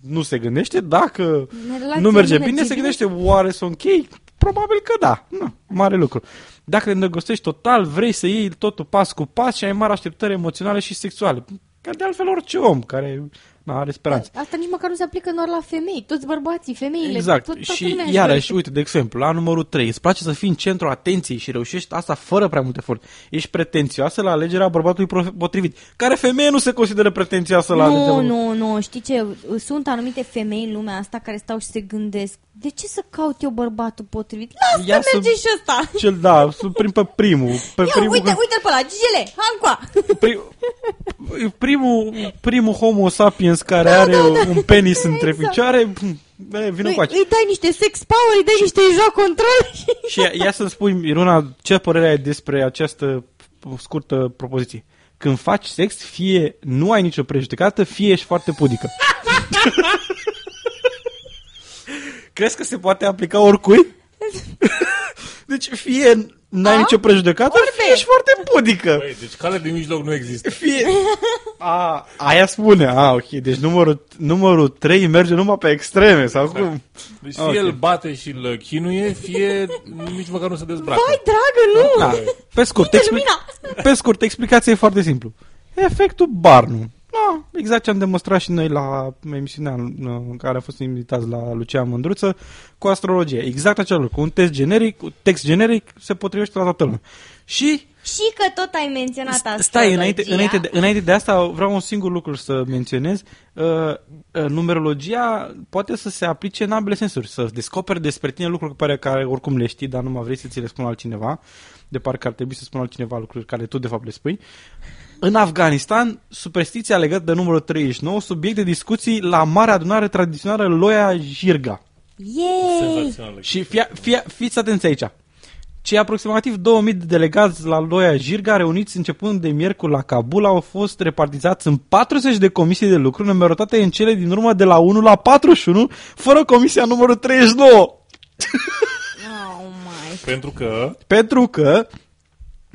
nu se gândește. Dacă relația nu merge bine, se gândește oare să o închei? Probabil că da. Nu, mare lucru. Dacă te îndrăgostești total, vrei să iei totul pas cu pas și ai mari așteptări emoționale și sexuale. Ca de altfel orice om care are speranță. Asta nici măcar nu se aplică doar la femei. Toți bărbații, femeile, Exact. tot, toată și lumea își iarăși, dorește. uite, de exemplu, la numărul 3, îți place să fii în centrul atenției și reușești asta fără prea mult efort. Ești pretențioasă la alegerea bărbatului pro- potrivit. Care femeie nu se consideră pretențioasă la alegerea Nu, bărbatului? nu, nu, știi ce? Sunt anumite femei în lumea asta care stau și se gândesc de ce să caut eu bărbatul potrivit? Lasă, Ia să- merge și ăsta! Cel, da, sunt prim pe primul. Pe Ia, primul uite, uite-l pe ăla, Gigele, Hancoa! Prim, primul, primul homo sapiens care are un penis între exact. picioare, e, vină Îi, cu aici. îi dai niște sex power, îi dai niște joc control și... Și ia, ia să-mi spui, Iruna, ce părere ai despre această scurtă propoziție? Când faci sex, fie nu ai nicio prejudecată, fie ești foarte pudică. Crezi că se poate aplica oricui? Deci fie n-ai A? nicio prejudecată, Orbe. fie ești foarte pudică. Băi, deci calea de mijloc nu există. Fie... A, aia spune. A, ok. Deci numărul, numărul 3 merge numai pe extreme. Sau cum? Deci fie Ok. îl bate și îl chinuie, fie nici măcar nu se dezbracă. Vai, dragă, nu! Da. Pe scurt, Uite expli- lumina! pe scurt, explicația e foarte simplu. Efectul Barnu. Da, exact ce am demonstrat și noi la emisiunea în care a fost invitați la Lucian Mândruță cu astrologie. Exact acel lucru. Un test generic, un text generic se potrivește la toată lumea. Și Și că tot ai menționat asta. Stai, înainte, înainte, de, înainte de asta vreau un singur lucru să menționez. Uh, uh, numerologia poate să se aplice în ambele sensuri. Să descoperi despre tine lucruri pe care, care oricum le știi, dar nu mai vrei să ți le spun altcineva. De parcă ar trebui să spun altcineva lucruri care tu de fapt le spui. În Afganistan, superstiția legată de numărul 39, subiect de discuții la mare adunare tradițională Loia Jirga. Yay! Senzațional. Și fia, fia, fiți atenți aici. Cei aproximativ 2000 de delegați la Loia Jirga, reuniți începând de miercuri la Kabul, au fost repartizați în 40 de comisii de lucru, numerotate în cele din urmă de la 1 la 41, fără comisia numărul 39. Oh my. Pentru că Pentru că,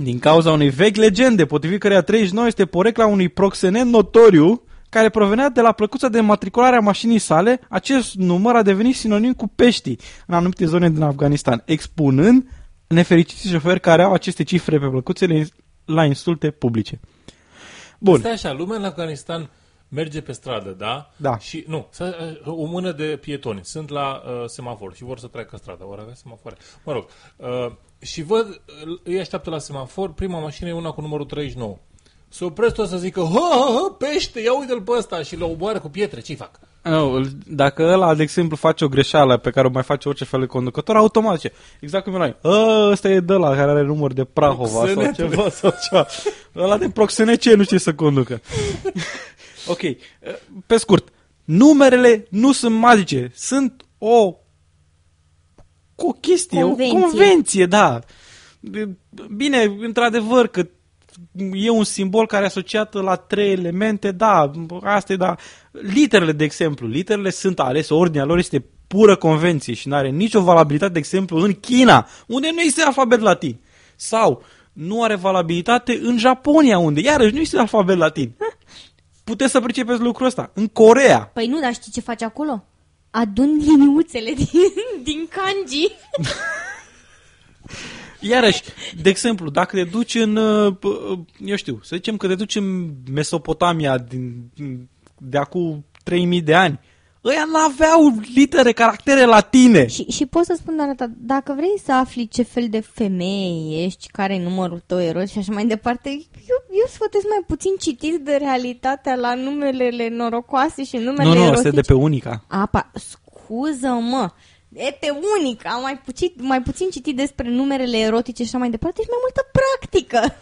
din cauza unei vechi legende, potrivit căreia 39 este porecla unui proxenet notoriu, care provenea de la plăcuța de matriculare a mașinii sale, acest număr a devenit sinonim cu peștii în anumite zone din Afganistan, expunând nefericiții șoferi care au aceste cifre pe plăcuțele la insulte publice. Bun. Stai așa, lumea în Afganistan merge pe stradă, da? Da. Și, nu, să- o mână de pietoni sunt la uh, semafor și vor să treacă strada. Vor avea semafoare. Mă rog. Uh, și văd, uh, îi așteaptă la semafor, prima mașină e una cu numărul 39. Se opresc tot să zică, hă, hă, hă, pește, ia uite-l pe ăsta și le oboară cu pietre, ce fac? Nu, dacă ăla, de exemplu, face o greșeală pe care o mai face orice fel de conducător, automat zice, exact cum e noi, "Ă, ăsta e de la care are număr de Prahova sau Proxenetule. ceva sau ceva. Ăla de proxenece nu știe să conducă. ok, pe scurt, numerele nu sunt magice, sunt o o chestie, Convenție. o convenție, da. Bine, într-adevăr că e un simbol care e asociat la trei elemente, da, asta e, da. Literele, de exemplu, literele sunt alese, ordinea lor este pură convenție și nu are nicio valabilitate, de exemplu, în China, unde nu este alfabet latin. Sau nu are valabilitate în Japonia, unde iarăși nu este alfabet latin. Puteți să pricepeți lucrul ăsta. În Corea, Păi nu, dar știi ce faci acolo? Adun liniuțele din, din kanji. Iarăși, de exemplu, dacă te duci în, uh, p- uh, eu știu, să zicem că te duci în Mesopotamia din, de acum 3000 de ani, ăia n-aveau litere, caractere latine. Și, și pot să spun doar atât, dacă vrei să afli ce fel de femeie ești, care e numărul tău eros și așa mai departe, eu, eu sfătuiesc mai puțin citit de realitatea la numelele norocoase și numele Nu, nu, erotice. asta e de pe Unica. Apa, scuză-mă, e pe unic, am mai puțin, mai puțin citit despre numerele erotice și așa mai departe și mai multă practică.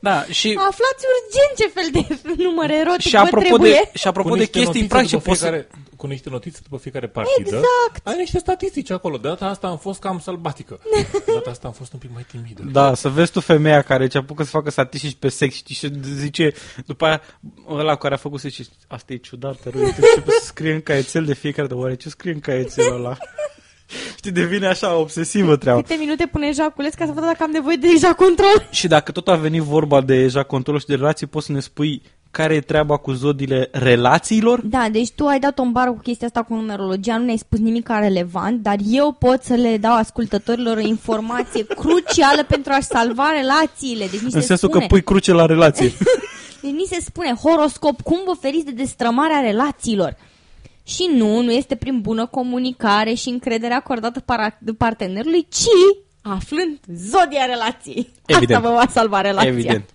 Da, și, Aflați urgent ce fel de număr erotic și vă apropo trebuie. de, și apropo Cu de niște chestii notițe practice, după poți să... fiecare, Cu niște notițe după fiecare partidă. Exact. Ai niște statistici acolo. De data asta am fost cam sălbatică. De data asta am fost un pic mai timidă. Da, să vezi tu femeia care ce apucă să facă statistici pe sex știi, și zice, după aia, ăla care a făcut să zice, asta e ciudat, te rog, începe să scrie în caietel de fiecare dată, oare ce scrie în caietelul ăla? Știi, devine așa obsesivă treaba. Câte minute pune ejaculez ca să văd dacă am nevoie de eja control? Și dacă tot a venit vorba de eja control și de relații, poți să ne spui care e treaba cu zodiile relațiilor? Da, deci tu ai dat o bară cu chestia asta cu numerologia, nu ne-ai spus nimic relevant, dar eu pot să le dau ascultătorilor o informație crucială pentru a-și salva relațiile. Deci nici În se sensul spune. că pui cruce la relație. Ni se spune horoscop, cum vă feriți de destrămarea relațiilor. Și nu, nu este prin bună comunicare și încredere acordată para- partenerului, ci aflând zodia relației. Evident. Asta vă va salva relația. Evident.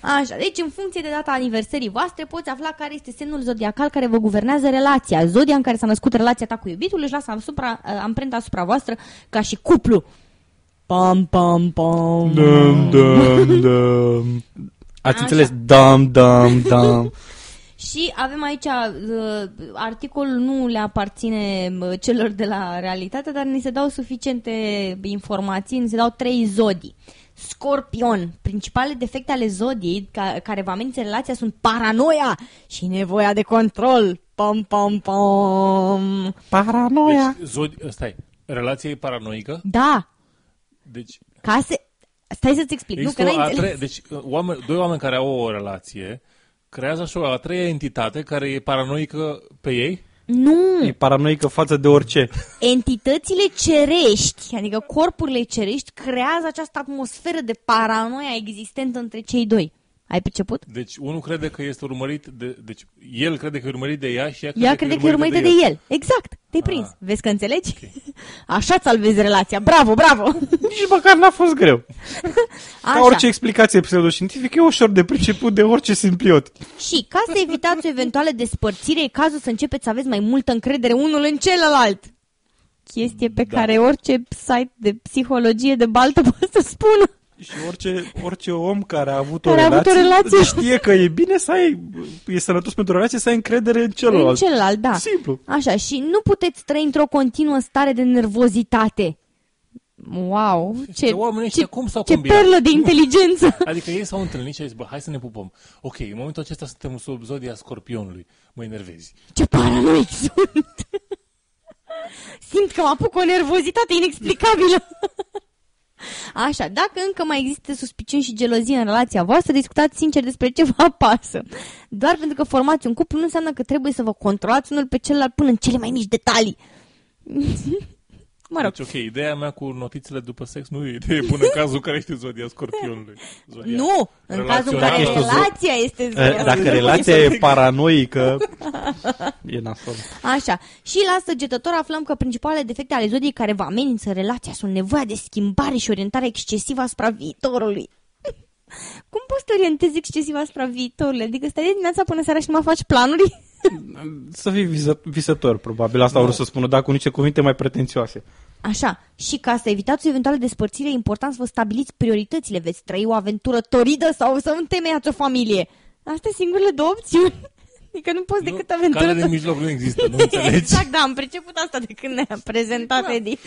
Așa, deci în funcție de data aniversării voastre poți afla care este semnul zodiacal care vă guvernează relația. Zodia în care s-a născut relația ta cu iubitul își lasă asupra, uh, amprenta asupra voastră ca și cuplu. Pam, pam, pam. Dum, dum, dum. Ați Așa. înțeles? Dum, dum, dum. Și avem aici, uh, articolul nu le aparține uh, celor de la realitate, dar ni se dau suficiente informații, ni se dau trei zodii. Scorpion. Principalele defecte ale zodiei ca, care vă amenință relația sunt paranoia și nevoia de control. Pam, pam, pam. Paranoia. Deci, zodi... stai, relația e paranoică, Da, deci ca să... Stai să-ți explic. există nu, o că n-ai a înțeles. tre... deci uh, oameni, doi oameni care au o relație creează așa o a treia entitate care e paranoică pe ei. Nu, E paranoică față de orice. entitățile cerești, adică corpurile cerești, creează această atmosferă de paranoia existentă între cei doi. Ai perceput? Deci unul crede că este urmărit de... Deci el crede că e urmărit de ea și ea crede, Ea crede că e urmărită de el. Exact, te-ai prins. Vezi că înțelegi? Așa salvezi relația. Bravo, bravo! Nici măcar n-a fost greu. Ca Așa. orice explicație pseudoștiințifică, e ușor de priceput de orice simpliot. Și ca să evitați o eventuală despărțire, e cazul să începeți să aveți mai multă încredere unul în celălalt. Chestie pe Da. care orice site de psihologie de baltă poate să spună. Și orice, orice om care a avut Care o a avut relație, o relație. știe că e bine să ai, e sănătos pentru o relație să ai încredere în În celălalt. celălalt, da. Simplu. Așa, și nu puteți trăi într-o continuă stare de nervozitate. Wow, ce, oamenii ăștia ce, cum s-au ce combinat? perlă de inteligență! Adică ei s-au întâlnit și au zis, bă, hai să ne pupăm. Ok, în momentul acesta suntem sub zodia scorpionului. Mă enervezi. Ce paranoic sunt! Simt că mă apuc o nervozitate inexplicabilă. Așa, dacă încă mai există suspiciuni și gelozie în relația voastră, discutați sincer despre ce vă apasă. Doar pentru că formați un cuplu nu înseamnă că trebuie să vă controlați unul pe celălalt până în cele mai mici detalii. Mă rog, Deci, ok, ideea mea cu notițele după sex nu e idee bună în cazul care este zodia scorpionului. Zodia nu, în cazul în care Relațională. Dacă ești o zo- relația este Eh, zodia. Dacă relația e paranoică, e nasol. Așa. Și la săgetător aflăm că principalele defecte ale zodiei care vă amenință relația sunt nevoia de schimbare și orientare excesivă asupra viitorului. Cum poți să te orientezi excesiv asupra viitorului? Adică stai de dimineața până seara și nu mai faci planuri? Să fii viză, visător, probabil. Asta vreau să spună, dar cu niște cuvinte mai pretențioase. Așa. Și ca să evitați o eventuală despărțire, e important să vă stabiliți prioritățile. Veți trăi o aventură toridă sau să întemeiați o familie. Astea sunt singurele două opțiuni. Adică nu poți decât Nu, aventură Calea de mijloc nu există, nu înțelegi? Exact, da, am priceput asta de când ne-a prezentat da. Edi.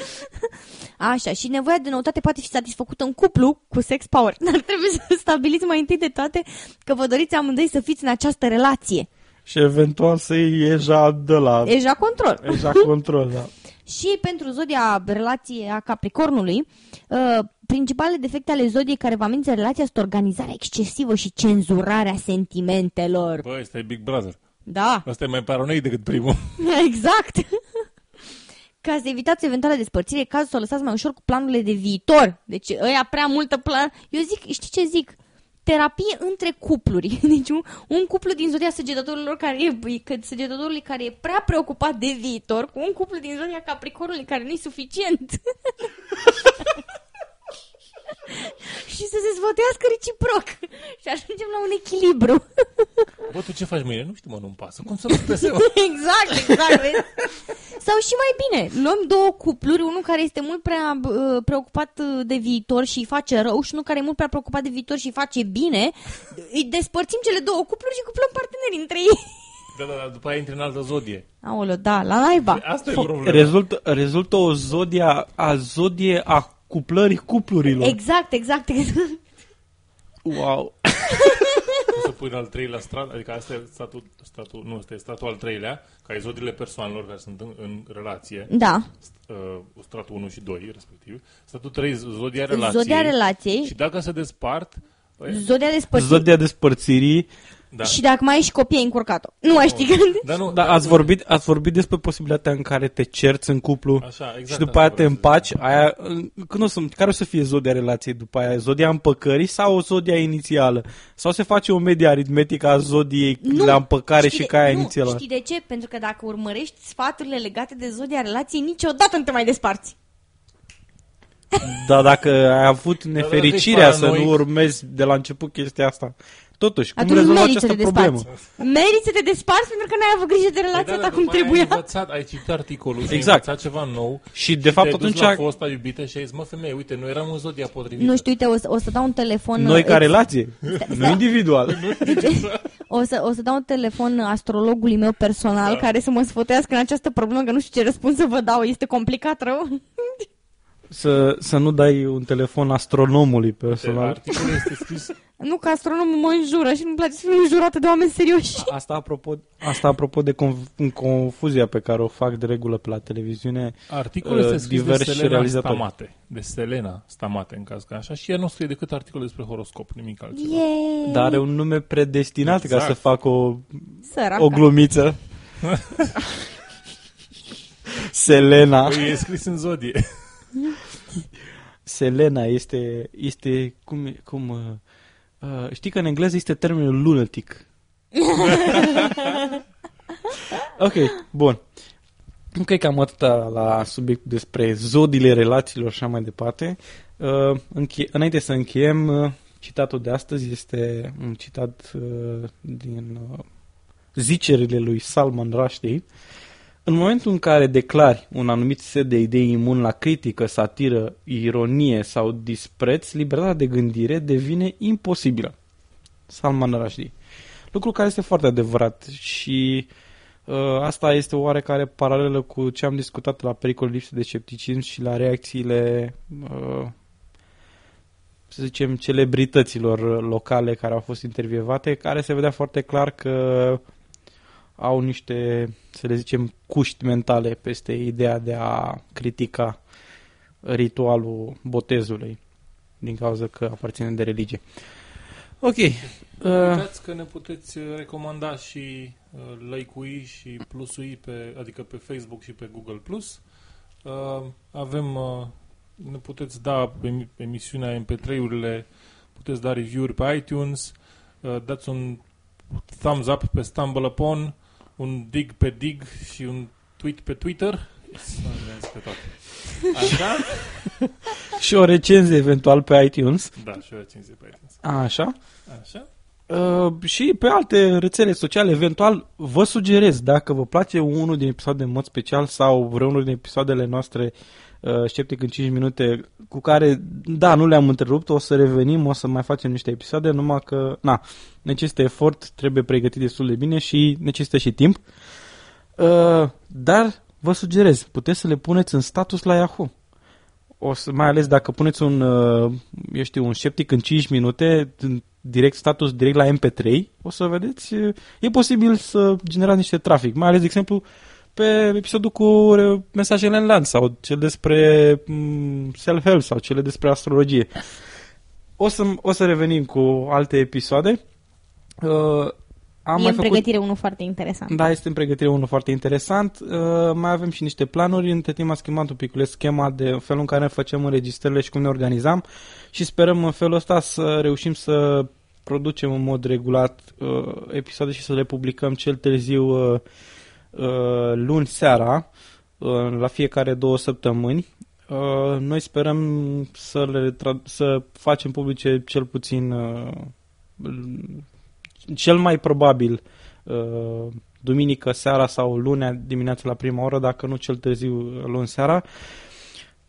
Așa, și nevoia de noutate poate fi satisfăcută în cuplu cu sex power. Dar trebuie să stabiliți mai întâi de toate că vă doriți amândoi să fiți în această relație. Și eventual să iei eja de la... Deja control. Eja control, da. Și pentru zodia relație a Capricornului, uh, principalele defecte ale zodiei care vă amenință relația sunt organizarea excesivă și cenzurarea sentimentelor. Bă, ăsta e Big Brother. Da, Asta e mai paranoic decât primul. exact. Ca să evitați eventuală despărțire, e cazul să o lăsați mai ușor cu planurile de viitor. Deci ăia prea multă plan... Eu zic, știi ce zic? Terapie între cupluri. Deci un, un cuplu din zodia săgetătorilor care e, că săgetătorului care e prea preocupat de viitor cu un cuplu din zodia capricornului care nu e suficient. și să se sfătuiască reciproc. Și ajungem la un echilibru. Bă, tu ce faci mâine? Nu știu, mă, nu-mi pasă. Cum să nu te seama? exact, exact. vezi? Sau și mai bine, luăm două cupluri, unul care este mult prea uh, preocupat uh, de viitor și îi face rău și unul care e mult prea preocupat de viitor și îi face bine, îi despărțim cele două cupluri și cuplăm parteneri între ei. Da, da, da, după aia intri în altă zodie. Aoleu, da, la naiba. Asta e problema. Rezultă, rezultă o zodia, a zodie a cuplării cuplurilor. Exact, exact, exact. Wow. Poți să pui în al treilea strat, adică asta e statul, statul, nu, asta e statul al treilea, ca e zodiile persoanelor care sunt în, în relație, Da. uh, stratul 1 și 2, respectiv. Statul 3, zodia relației. Zodia relației, Și dacă se despart, băi, zodia despărțirii. Zodia despărțirii, Da. Și dacă mai ai și copii, ai încurcat-o. Nu mai știi când... Dar nu, Da, ați vorbit, ați vorbit despre posibilitatea în care te cerți în cuplu Așa, exact și după aia asta te vreau să împaci. Aia, când o să, care o să fie zodia relației după aia? Zodia împăcării sau zodia inițială? Sau se face o medie aritmetică a zodiei la împăcare știi și de- ca aia nu, inițială? Știi de ce? Pentru că dacă urmărești sfaturile legate de zodia relației, niciodată nu te mai desparți. Dar dacă ai avut nefericirea ești să nu paranoic. urmezi de la început chestia asta, totuși, cum Atunci rezolvă meriți să această te problemă? desparți. Meriți să te desparți pentru că n-ai avut grijă de Păi relația da, ta dar cum după aia trebuia. Ai învățat, ai citit articolul, și ai Exact. învățat ceva nou. Și de fapt te-ai dus atunci la fosta iubită și ai zis, mă femeie, uite, noi eram în zodia potrivită. Nu știu, uite, o să, o să dau un telefon... noi ca ex- relație, nu individual. O să, o să dau un telefon astrologului meu personal da. care să mă sfătuiască în această problemă, că nu știu ce răspuns să vă dau, este complicat rău. Să, să nu dai un telefon astronomului personal. Articolul este scris Nu că astronomul mă înjură și nu-mi place să fiu înjurată de oameni serioși. Asta apropo, asta apropo de conf- confuzia pe care o fac de regulă pe la televiziune. Articolul Uh, este scris de diversi Selena realizatori. Stamate. De Selena Stamate, în caz că așa. Și ea nu scrie decât articole despre horoscop, nimic altceva. E Dar are un nume predestinat Exact. ca să fac o, săraca. o glumiță. Selena. Păi e scris în zodie. Selena este, este cum, e- cum uh, uh, știi că în engleză este termenul lunatic. ok, bun. Nu cred că am atâta la subiect despre zodiile relațiilor și așa mai departe. Uh, înche- înainte să încheiem, uh, citatul de astăzi este un citat uh, din uh, zicerile lui Salman Rushdie. În momentul în care declari un anumit set de idei imun la critică, satiră, ironie sau dispreț, libertatea de gândire devine imposibilă. Salman Rushdie. Lucru care este foarte adevărat și uh, asta este oarecare paralelă cu ce am discutat la pericol lipsă de scepticism și la reacțiile uh, să zicem celebrităților locale care au fost intervievate, care se vedea foarte clar că au niște, să le zicem, cuști mentale peste ideea de a critica ritualul botezului din cauza că aparține de religie. Ok. Uh, Uitați că ne puteți uh, recomanda și uh, like-ui și plusui pe, adică pe Facebook și pe Google Plus. Uh, avem, uh, ne puteți da emi- emisiunea MP3-urile, puteți da review-uri pe iTunes, uh, dați un thumbs up pe StumbleUpon, un dig pe dig și un tweet pe Twitter. Să le zis pe toate. Așa? și o recenzie eventual pe iTunes. Da, și o recenzie pe iTunes. Așa. Așa? Uh, și pe alte rețele sociale, eventual, vă sugerez, dacă vă place unul din episoade în mod special sau vreunul din episoadele noastre uh, Sceptic în 5 minute, cu care, da, nu le-am întrerupt, o să revenim, o să mai facem niște episoade, numai că, na, necesită efort, trebuie pregătit destul de bine și necesită și timp. Uh, dar vă sugerez, puteți să le puneți în status la Yahoo. O să, mai ales dacă puneți un, uh, eu știu, un sceptic în 5 minute, în direct status direct la MP3, o să vedeți, uh, e posibil să generați niște trafic, mai ales, de exemplu, pe episodul cu uh, mesajele în lanț sau cel despre mm, self-help sau cele despre astrologie. O să, o să revenim cu alte episoade. Uh, am e mai în făcut... pregătire unul foarte interesant. Da, este în pregătire unul foarte interesant. Uh, mai avem și niște planuri. Între timp am schimbat un pic schema de felul în care facem înregistrările și cum ne organizam și sperăm în felul ăsta să reușim să producem în mod regulat uh, episoade și să le publicăm cel târziu uh, uh, luni seara, uh, la fiecare două săptămâni. Uh, noi sperăm să le tra- să facem publice cel puțin uh, cel mai probabil uh, duminică seara sau lunea dimineața la prima oră, dacă nu cel târziu luni seara.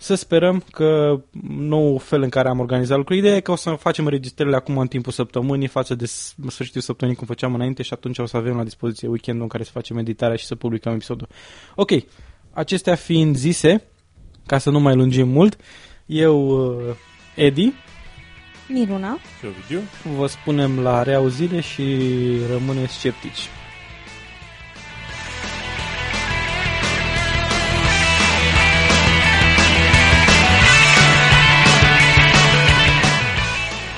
Să sperăm că nou fel în care am organizat lucrurile, ideea e că o să facem înregistrările acum în timpul săptămânii față de s- sfârșitul săptămânii cum făceam înainte și atunci o să avem la dispoziție weekendul în care să facem editarea și să publicăm episodul. Ok, acestea fiind zise, ca să nu mai lungim mult, eu, uh, Edi, Miruna, Și Ovidiu? vă spunem la reauzire și rămâneți sceptici.